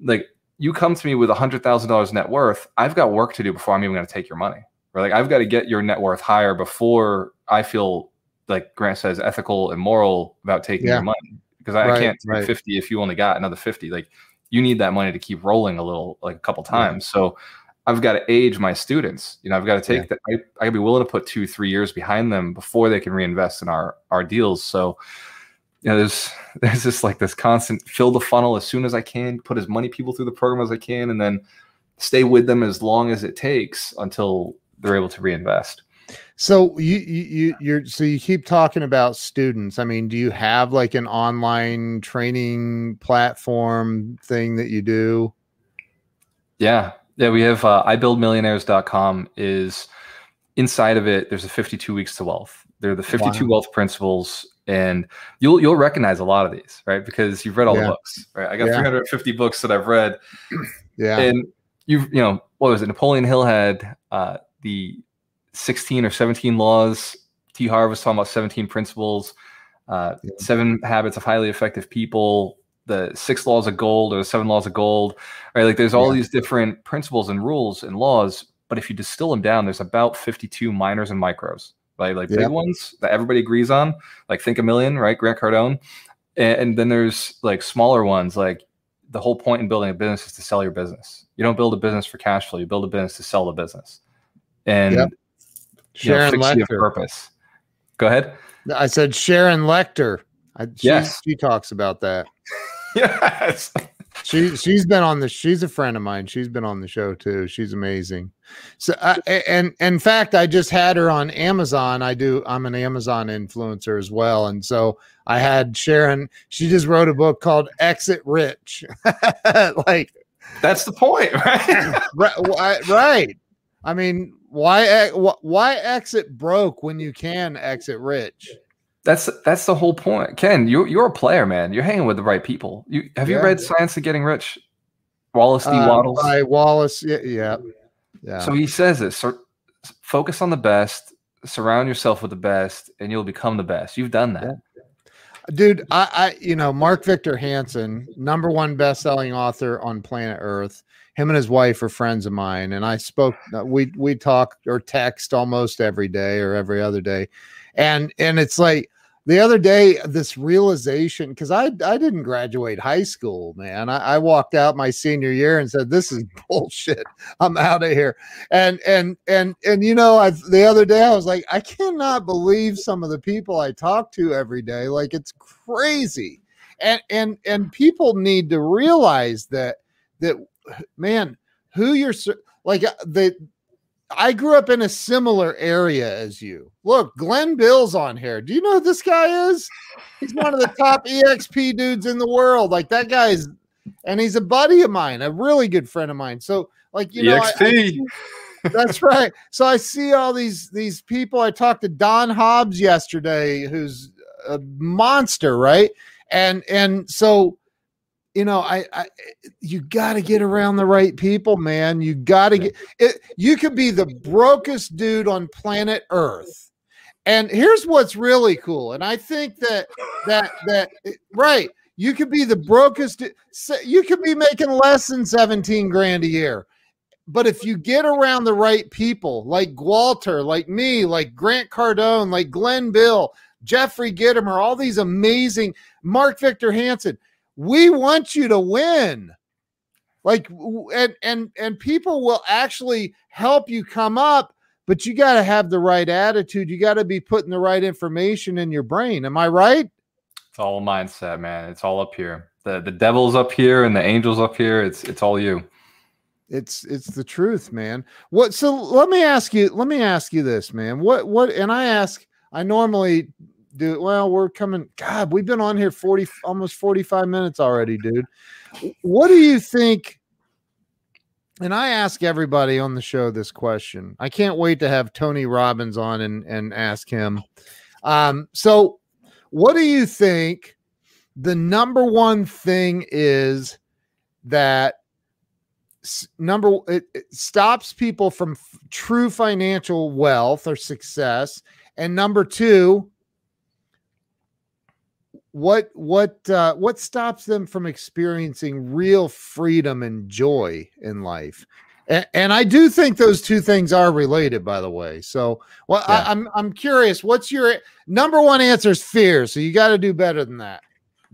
like you come to me with a hundred thousand dollars net worth. I've got work to do before I'm even going to take your money. Right? Like I've got to get your net worth higher before I feel like Grant says, ethical and moral about taking yeah. your money because I, right, I can't take right. 50 if you only got another 50. Like you need that money to keep rolling a little, like a couple times. Yeah. So I've got to age my students. You know, I've got to take yeah. that. I, I gotta be willing to put two, three years behind them before they can reinvest in our our deals. So, you know, there's there's just like this constant fill the funnel as soon as I can, put as many people through the program as I can, and then stay with them as long as it takes until they're able to reinvest. So you you you're so you keep talking about students. I mean, do you have like an online training platform thing that you do? Yeah. Yeah, we have uh, ibuildmillionaires.com is inside of it there's a 52 weeks to wealth. They're the 52 wow. wealth principles and you'll you'll recognize a lot of these, right? Because you've read all yeah. the books, right? I got yeah. 350 books that I've read. Yeah. And you've you know, what was it? Napoleon Hill had uh, the 16 or 17 laws. T. Harv was talking about 17 principles, uh, yeah. seven habits of highly effective people, the six laws of gold or the seven laws of gold, right? Like there's all yeah. these different principles and rules and laws, but if you distill them down, there's about 52 minors and micros, right? Like big ones that everybody agrees on, like Think a Million, right? Grant Cardone. And, and then there's like smaller ones, like the whole point in building a business is to sell your business. You don't build a business for cash flow, you build a business to sell the business. And yep. Sharon you know, Lechter. purpose. Go ahead. I said Sharon Lechter. I, she, yes, she talks about that. yes, she she's been on the. She's a friend of mine. She's been on the show too. She's amazing. So, uh, and, and in fact, I just had her on Amazon. I do. I'm an Amazon influencer as well, and so I had Sharon. She just wrote a book called Exit Rich. like that's the point, right? right? Right. I mean, why why exit broke when you can exit rich? That's that's the whole point. Ken, you you're a player, man. You're hanging with the right people. You have you yeah. read Science of Getting Rich? Wallace D. Uh, Wattles. By Wallace, yeah, yeah, yeah. So he says this: so focus on the best, surround yourself with the best, and you'll become the best. You've done that. Dude, I, I, you know, Mark Victor Hansen, number one best-selling author on planet Earth. Him and his wife are friends of mine and i spoke uh, we we talk or text almost every day or every other day. And and it's like the other day this realization because i i didn't graduate high school man. I, I, walked out my senior year and said this is bullshit. I'm out of here. And and and and you know I, the other day i was like i cannot believe some of the people i talk to every day. Like it's crazy. And and and people need to realize that that man, who you're like uh, the I grew up in a similar area as you. Look, Glenn Bill's on here. Do you know who this guy is? He's one of the top EXP dudes in the world. Like that guy's, and he's a buddy of mine, a really good friend of mine. So, like you know, EXP. I, I, that's right. So I see all these these people. I talked to Don Hobbs yesterday, who's a monster, right? And and so you know, I, I you got to get around the right people, man. You got to get it. You could be the brokest dude on planet Earth. And here's what's really cool. And I think that that that eh, right, you could be the brokest. You could be making less than 17 grand a year. But if you get around the right people, like Gualter, like me, like Grant Cardone, like Glenn Bill, Jeffrey Gitomer, all these amazing Mark Victor Hansen, we want you to win. Like and and and people will actually help you come up but you got to have the right attitude. You got to be putting the right information in your brain. Am i right? It's all mindset man. It's all up here. The the devil's up here and the angels up here. It's it's all you. It's it's the truth man. What so let me ask you let me ask you this man. What what and i ask i normally dude. Well, we're coming. God, we've been on here 40, almost 45 minutes already, dude. What do you think? And I ask everybody on the show this question. I can't wait to have Tony Robbins on and, and ask him. Um, so, what do you think the number one thing is that number it, it stops people from f- true financial wealth or success and number two what what uh, what stops them from experiencing real freedom and joy in life? And, and i do think those two things are related by the way. So well yeah. I, I'm, I'm curious what's your number one answer is fear so you got to do better than that.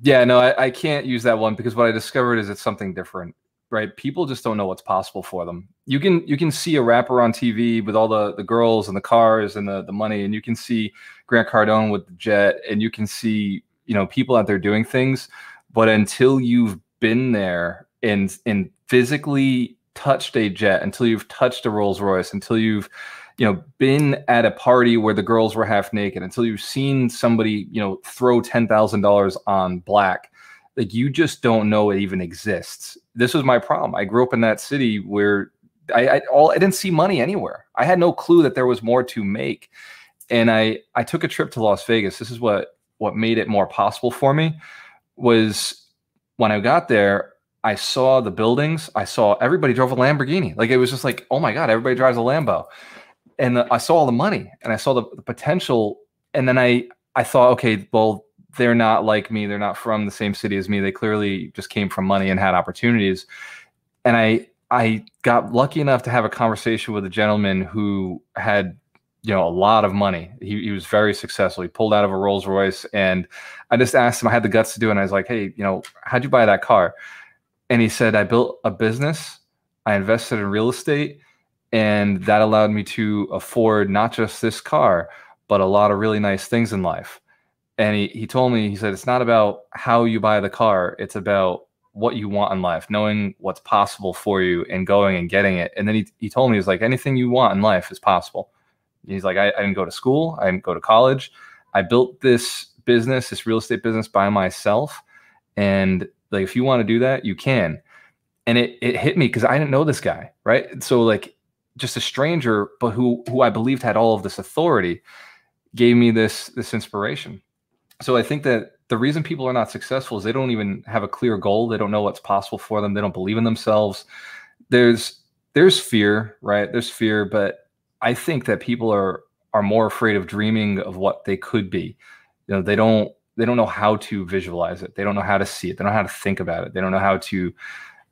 Yeah no I, I can't use that one because what i discovered is it's something different right? People just don't know what's possible for them. You can you can see a rapper on TV with all the the girls and the cars and the the money, and you can see Grant Cardone with the jet, and you can see you know people out there doing things, but until you've been there and and physically touched a jet, until you've touched a Rolls Royce, until you've you know been at a party where the girls were half naked, until you've seen somebody you know throw ten thousand dollars on black, like you just don't know it even exists. This was my problem. I grew up in that city where I, I all I didn't see money anywhere. I had no clue that there was more to make. And I I took a trip to Las Vegas. This is what what made it more possible for me was when I got there, I saw the buildings. I saw everybody drove a Lamborghini. Like it was just like, oh my god, everybody drives a Lambo. And the, I saw all the money and I saw the, the potential. And then I I thought, okay, well, they're not like me. They're not from the same city as me. They clearly just came from money and had opportunities. And I I got lucky enough to have a conversation with a gentleman who had, you know, a lot of money. He, he was very successful. He pulled out of a Rolls Royce, and I just asked him. I had the guts to do it. And I was like, "Hey, you know, how'd you buy that car?" And he said, "I built a business. I invested in real estate, and that allowed me to afford not just this car, but a lot of really nice things in life." And he, he told me, he said, it's not about how you buy the car. It's about what you want in life, knowing what's possible for you and going and getting it. And then he, he told me, he's like, anything you want in life is possible. He's like, I, I didn't go to school. I didn't go to college. I built this business, this real estate business by myself. And like, if you want to do that, you can. And it, it hit me because I didn't know this guy. Right. So like just a stranger, but who, who I believed had all of this authority gave me this, this inspiration. So I think that the reason people are not successful is they don't even have a clear goal. They don't know what's possible for them. They don't believe in themselves. There's there's fear, right? There's fear, but I think that people are are more afraid of dreaming of what they could be. You know, they don't they don't know how to visualize it. They don't know how to see it. They don't know how to think about it. They don't know how to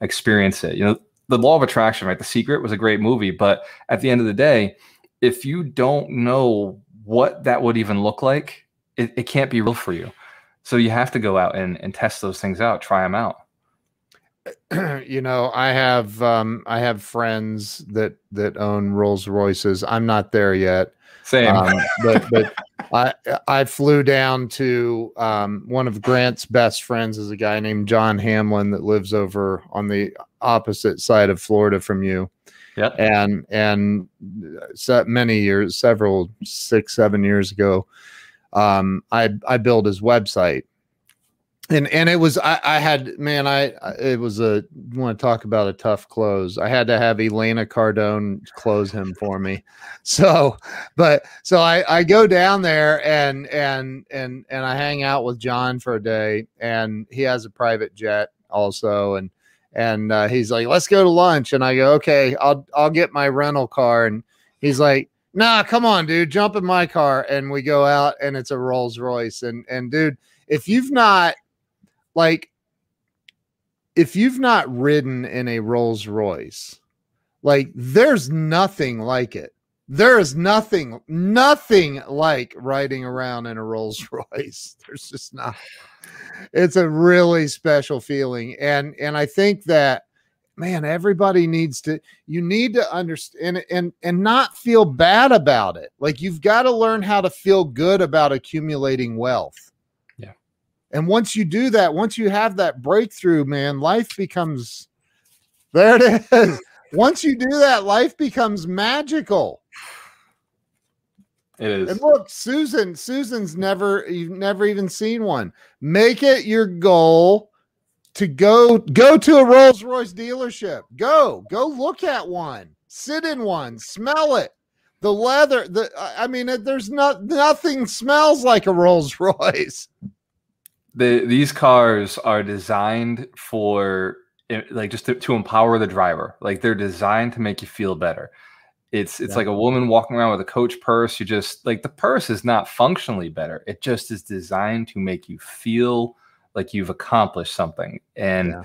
experience it. You know, the law of attraction, right? The secret was a great movie, but at the end of the day, if you don't know what that would even look like, it, it can't be real for you. So you have to go out and, and test those things out, try them out. you know, I have um, I have friends that that own Rolls Royces. I'm not there yet. Same, um, but but I I flew down to um, one of Grant's best friends is a guy named John Hamlin that lives over on the opposite side of Florida from you. Yeah, and and so many years, several six seven years ago, um, I I built his website, and and it was I, I had man I it was a want to talk about a tough close. I had to have Elena Cardone close him for me. So, but so I I go down there and and and and I hang out with John for a day, and he has a private jet also, and and uh, he's like, let's go to lunch, and I go, okay, I'll I'll get my rental car, and he's like nah, come on, dude, jump in my car. And we go out and it's a Rolls Royce. And and dude, if you've not like if you've not ridden in a Rolls Royce, like there's nothing like it. There is nothing, nothing like riding around in a Rolls Royce. There's just not. It's a really special feeling. And and I think that man everybody needs to you need to understand and, and and not feel bad about it like you've got to learn how to feel good about accumulating wealth and once you do that once you have that breakthrough man life becomes there it is once you do that life becomes magical it is and look susan susan's never you've never even seen one make it your goal to go go to a Rolls Royce dealership. Go, go look at one, sit in one, smell it. The leather, the I mean, there's not nothing smells like a Rolls Royce. The these cars are designed for eh, like just to, to empower the driver. Like they're designed to make you feel better. It's it's yeah. like a woman walking around with a Coach purse. You just like the purse is not functionally better. It just is designed to make you feel like you've accomplished something. And yeah.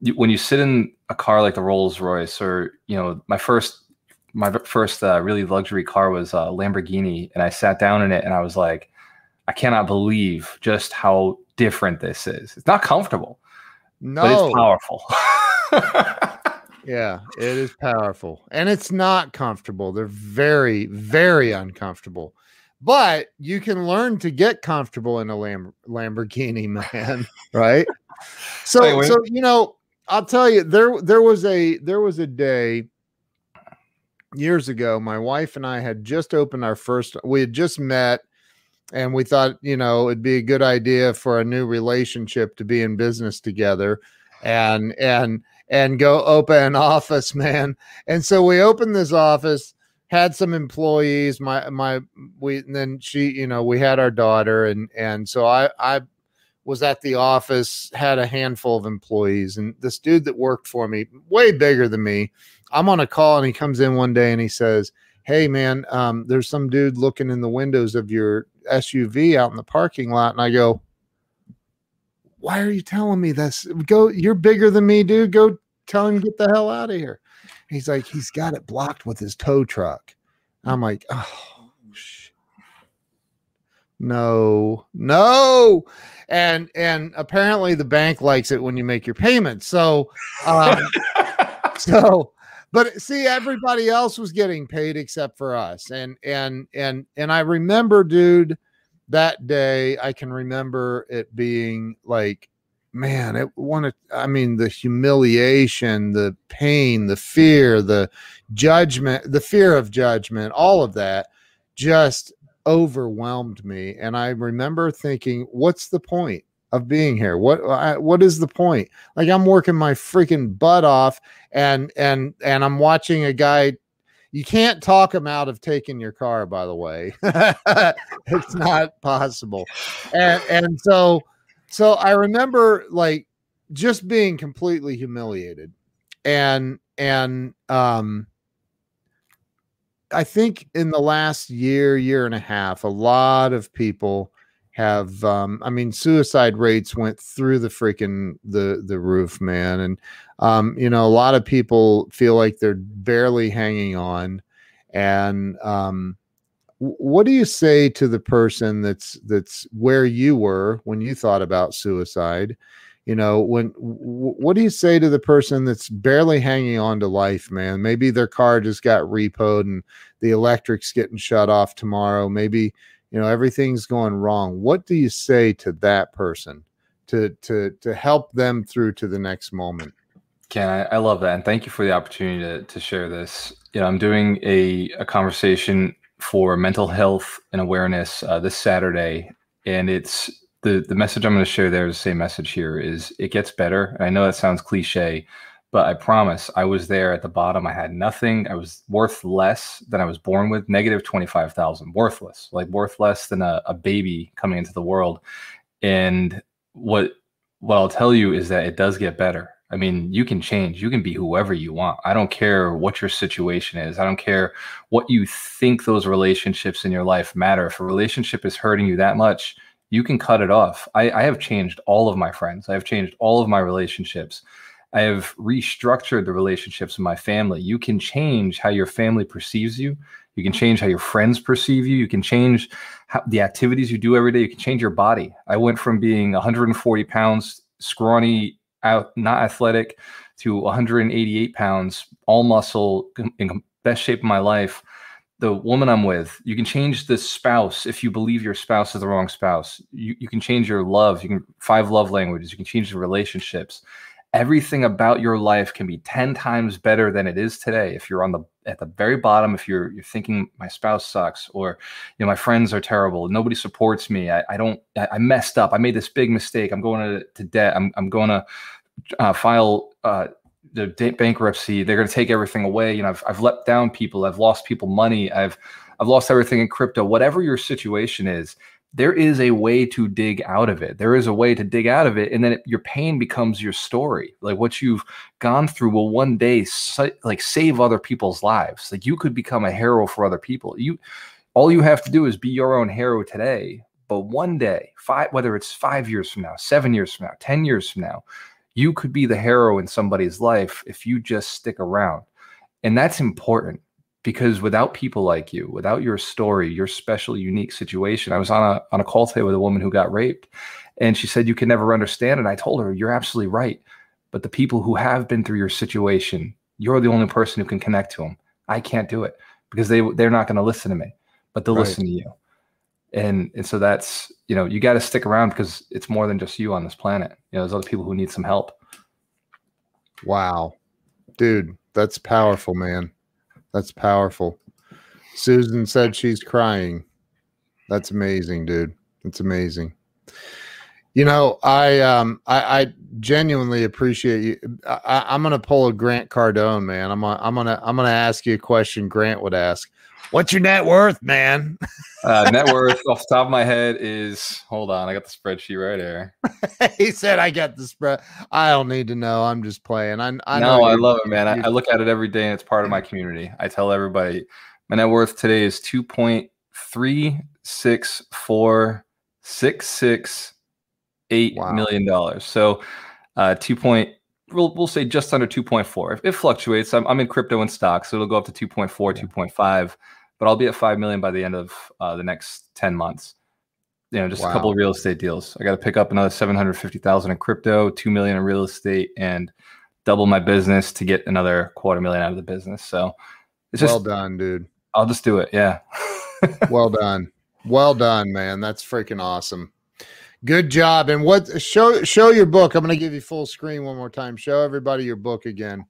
you, when you sit in a car like the Rolls Royce, or you know, my first my first uh, really luxury car was a Lamborghini, and I sat down in it, and I was like, I cannot believe just how different this is. It's not comfortable, no, but it's powerful. Yeah, it is powerful. And it's not comfortable. They're very, very uncomfortable. But you can learn to get comfortable in a Lam- Lamborghini, man, right? So so you know, I'll tell you there there was a there was a day years ago my wife and I had just opened our first we had just met and we thought, you know, it'd be a good idea for a new relationship to be in business together and and and go open an office, man. And so we opened this office, had some employees, my my we and then she, you know, we had our daughter and and so I I was at the office, had a handful of employees, and this dude that worked for me, way bigger than me, I'm on a call and he comes in one day and he says, Hey man, um, there's some dude looking in the windows of your SUV out in the parking lot. And I go, why are you telling me this? Go, you're bigger than me, dude. Go tell him get the hell out of here. He's like, he's got it blocked with his tow truck. I'm like, oh, shit. no, no. And and apparently the bank likes it when you make your payments. So, um, so, but eh, see, everybody else was getting paid except for us. And and and and I remember, dude that day i can remember it being like man it wanted i mean the humiliation the pain the fear the judgment the fear of judgment all of that just overwhelmed me and i remember thinking what's the point of being here what I, what is the point like i'm working my freaking butt off and and and i'm watching a guy you can't talk him out of taking your car, by the way. it's not possible. And and so so I remember like just being completely humiliated. And and um I think in the last year, year and a half, a lot of people have um i mean suicide rates went through the freaking the the roof man and um you know a lot of people feel like they're barely hanging on and um what do you say to the person that's that's where you were when you thought about suicide? You know when what do you say to the person that's barely hanging on to life man? Maybe their car just got repoed and the electric's getting shut off tomorrow. Maybe you know everything's going wrong what do you say to that person to to to help them through to the next moment? Ken i, I love that and thank you for the opportunity to, to share this. You know i'm doing a, a conversation for mental health and awareness uh, this saturday and it's the the message i'm going to share there is the same message here is it gets better and i know that sounds cliche but I promise I was there at the bottom. I had nothing. I was worth less than I was born with, negative 25,000, worthless, like worth less than a, a baby coming into the world. And what what I'll tell you is that it does get better. I mean, you can change. You can be whoever you want. I don't care what your situation is. I don't care what you think those relationships in your life matter. If a relationship is hurting you that much, you can cut it off. I, I have changed all of my friends. I have changed all of my relationships I have restructured the relationships in my family. You can change how your family perceives you. You can change how your friends perceive you. You can change how, the activities you do every day. You can change your body. I went from being 140 pounds, scrawny, out, not athletic, to 188 pounds, all muscle, in the best shape of my life. The woman I'm with, you can change the spouse if you believe your spouse is the wrong spouse. You, you can change your love. You can five love languages. You can change the relationships everything about your life can be 10 times better than it is today if you're on the at the very bottom if you're you're thinking my spouse sucks or you know my friends are terrible. Nobody supports me. I, I don't I, messed up. I made this big mistake. I'm going to, to debt. I'm, I'm going to uh, file uh, the bankruptcy. They're going to take everything away. You know I've, I've let down people. I've lost people money. I've i've lost everything in crypto. Whatever your situation is there is a way to dig out of it. There is a way to dig out of it, and then it, your pain becomes your story. Like what you've gone through will one day like save other people's lives. Like you could become a hero for other people. You, all you have to do is be your own hero today. But one day, five, whether it's five years from now, seven years from now, ten years from now, you could be the hero in somebody's life if you just stick around, and that's important because without people like you, without your story, your special, unique situation, I was on a on a call today with a woman who got raped, and she said you can never understand. And I told her, you're absolutely right. But the people who have been through your situation, You're the only person who can connect to them. I can't do it because they they're not going to listen to me, but they'll right. listen to you. And and so that's you know you got to stick around because it's more than just you on this planet. You know, there's other people who need some help. Wow, dude, that's powerful, man. That's powerful. Susan said she's crying. That's amazing, dude. That's amazing. You know, I um I, I genuinely appreciate you. I, am gonna pull a Grant Cardone, man. I'm gonna, I'm gonna I'm gonna ask you a question Grant would ask. What's your net worth, man? uh, net worth off the top of my head is hold on, I got the spreadsheet right here. he said I got the spread. I don't need to know. I'm just playing. I, I know. I love it, man. I, I look at it every day and it's part of my community. I tell everybody my net worth today is two point three six four six six eight wow. million dollars. So uh, two point we'll, we'll say just under 2.4. If it fluctuates, I'm, I'm in crypto and stocks, so it'll go up to 2.4, yeah. 2.5, but I'll be at 5 million by the end of uh, the next 10 months. You know, just wow. a couple of real estate deals. I got to pick up another 750,000 in crypto, 2 million in real estate, and double my business to get another quarter million out of the business. So it's just well done, dude. I'll just do it. Yeah. well done. Well done, man. That's freaking awesome. Good job. And what show show your book. I'm going to give you full screen one more time. Show everybody your book again.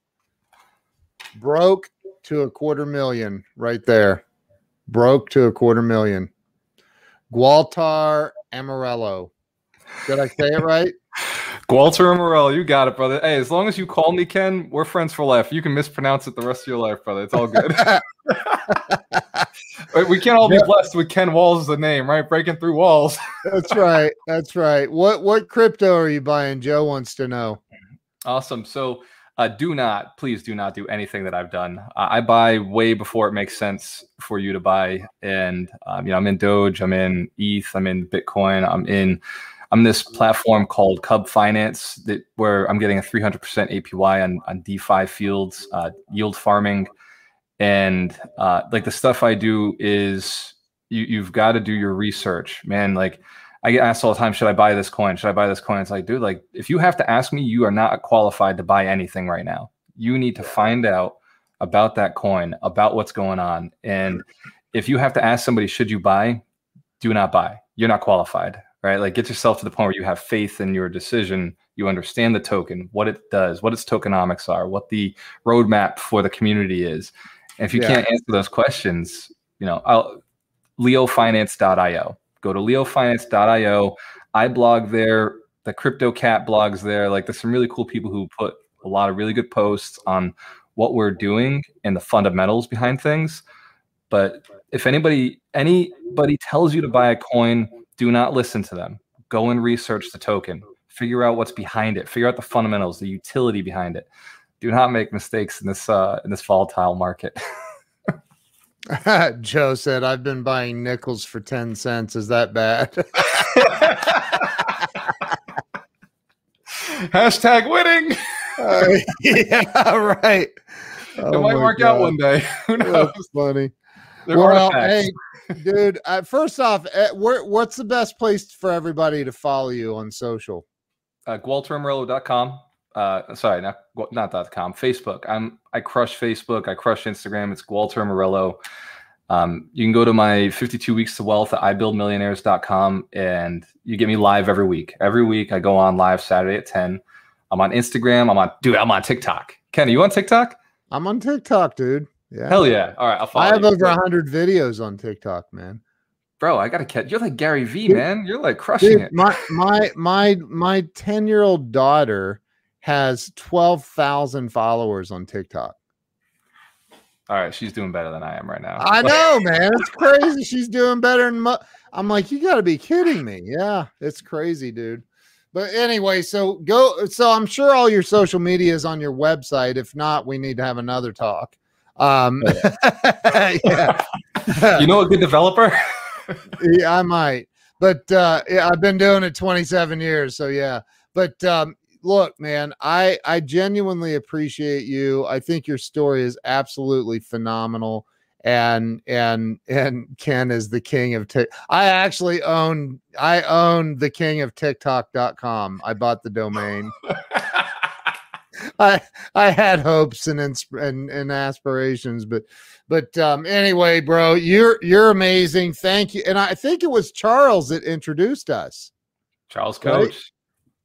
Broke to a quarter million right there. Broke to a quarter million. Gualter Amarelo. Did I say it right? Gualter Morello, you got it, brother. Hey, as long as you call me Ken, we're friends for life. You can mispronounce it the rest of your life, brother. It's all good. we can't all be blessed with Ken Walls as a name, right? Breaking through walls. That's right. That's right. What what crypto are you buying? Joe wants to know. Awesome. So uh, do not, please do not do anything that I've done. Uh, I buy way before it makes sense for you to buy. And um, you know, I'm in Doge, I'm in ETH, I'm in Bitcoin, I'm in I'm this platform called Cub Finance that where I'm getting a 300% APY on on DeFi fields, uh, yield farming, and uh, like the stuff I do is you you've got to do your research, man. Like I get asked all the time, should I buy this coin? Should I buy this coin? It's like, dude, like if you have to ask me, you are not qualified to buy anything right now. You need to find out about that coin, about what's going on, and if you have to ask somebody, should you buy? Do not buy. You're not qualified right? Like get yourself to the point where you have faith in your decision. You understand the token, what it does, what its tokenomics are, what the roadmap for the community is. And if you yeah. can't answer those questions, you know, I'll, leofinance.io. Go to leofinance.io. I blog there. The Crypto Cat blogs there. Like there's some really cool people who put a lot of really good posts on what we're doing and the fundamentals behind things. But if anybody anybody tells you to buy a coin do not listen to them. Go and research the token. Figure out what's behind it. Figure out the fundamentals, the utility behind it. Do not make mistakes in this uh, in this volatile market. Joe said, "I've been buying nickels for ten cents. Is that bad?" Hashtag winning. Uh, yeah, right. Oh it might work God. out one day. Who knows? That's funny. They're well, hey, dude. Uh, first off, uh, where, what's the best place for everybody to follow you on social? Uh, GualterAmarelo.com. Uh, sorry, not not dot com. Facebook. I'm I crush Facebook. I crush Instagram. It's Gualter Amarelo. Um, you can go to my 52 weeks to wealth at ibuildmillionaires.com and you get me live every week. Every week I go on live Saturday at 10. I'm on Instagram. I'm on dude, I'm on TikTok. Kenny, you on TikTok? I'm on TikTok, dude. Yeah. Hell yeah. All right. I'll follow I have you. over hundred videos on TikTok, man. Bro, I gotta catch. You're like Gary V, man. You're like crushing Dude, it. My my my my ten year old daughter has twelve thousand followers on TikTok. All right, she's doing better than I am right now. I know, man. It's crazy. She's doing better than. I'm like, you got to be kidding me. Yeah, it's crazy, dude. But anyway, so go. So I'm sure all your social media is on your website. If not, we need to have another talk. Um, yeah. you know a good developer? yeah, I might. But uh, yeah, I've been doing it 27 years, so yeah. But um, look, man, I I genuinely appreciate you. I think your story is absolutely phenomenal. And and and Ken is the king of Tik. I actually own I own the king of TikTok.com. I bought the domain. I I had hopes and and and aspirations, but but um, anyway, bro, you're you're amazing. Thank you. And I think it was Charles that introduced us. Charles Coach. Right?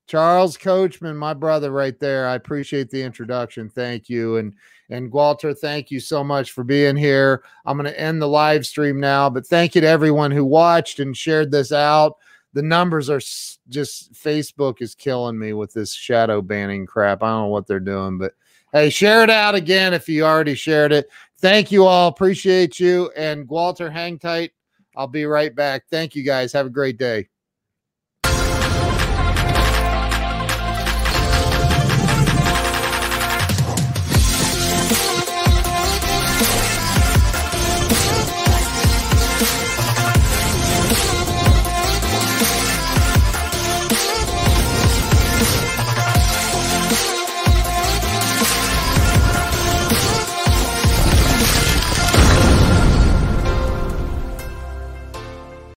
Charles Coachman, my brother right there. I appreciate the introduction. Thank you. And and Gualter, thank you so much for being here. I'm going to end the live stream now, but thank you to everyone who watched and shared this out. The numbers are just Facebook is killing me with this shadow banning crap. I don't know what they're doing, but hey, share it out again if you already shared it. Thank you all. Appreciate you. And Gualter, hang tight. I'll be right back. Thank you guys. Have a great day.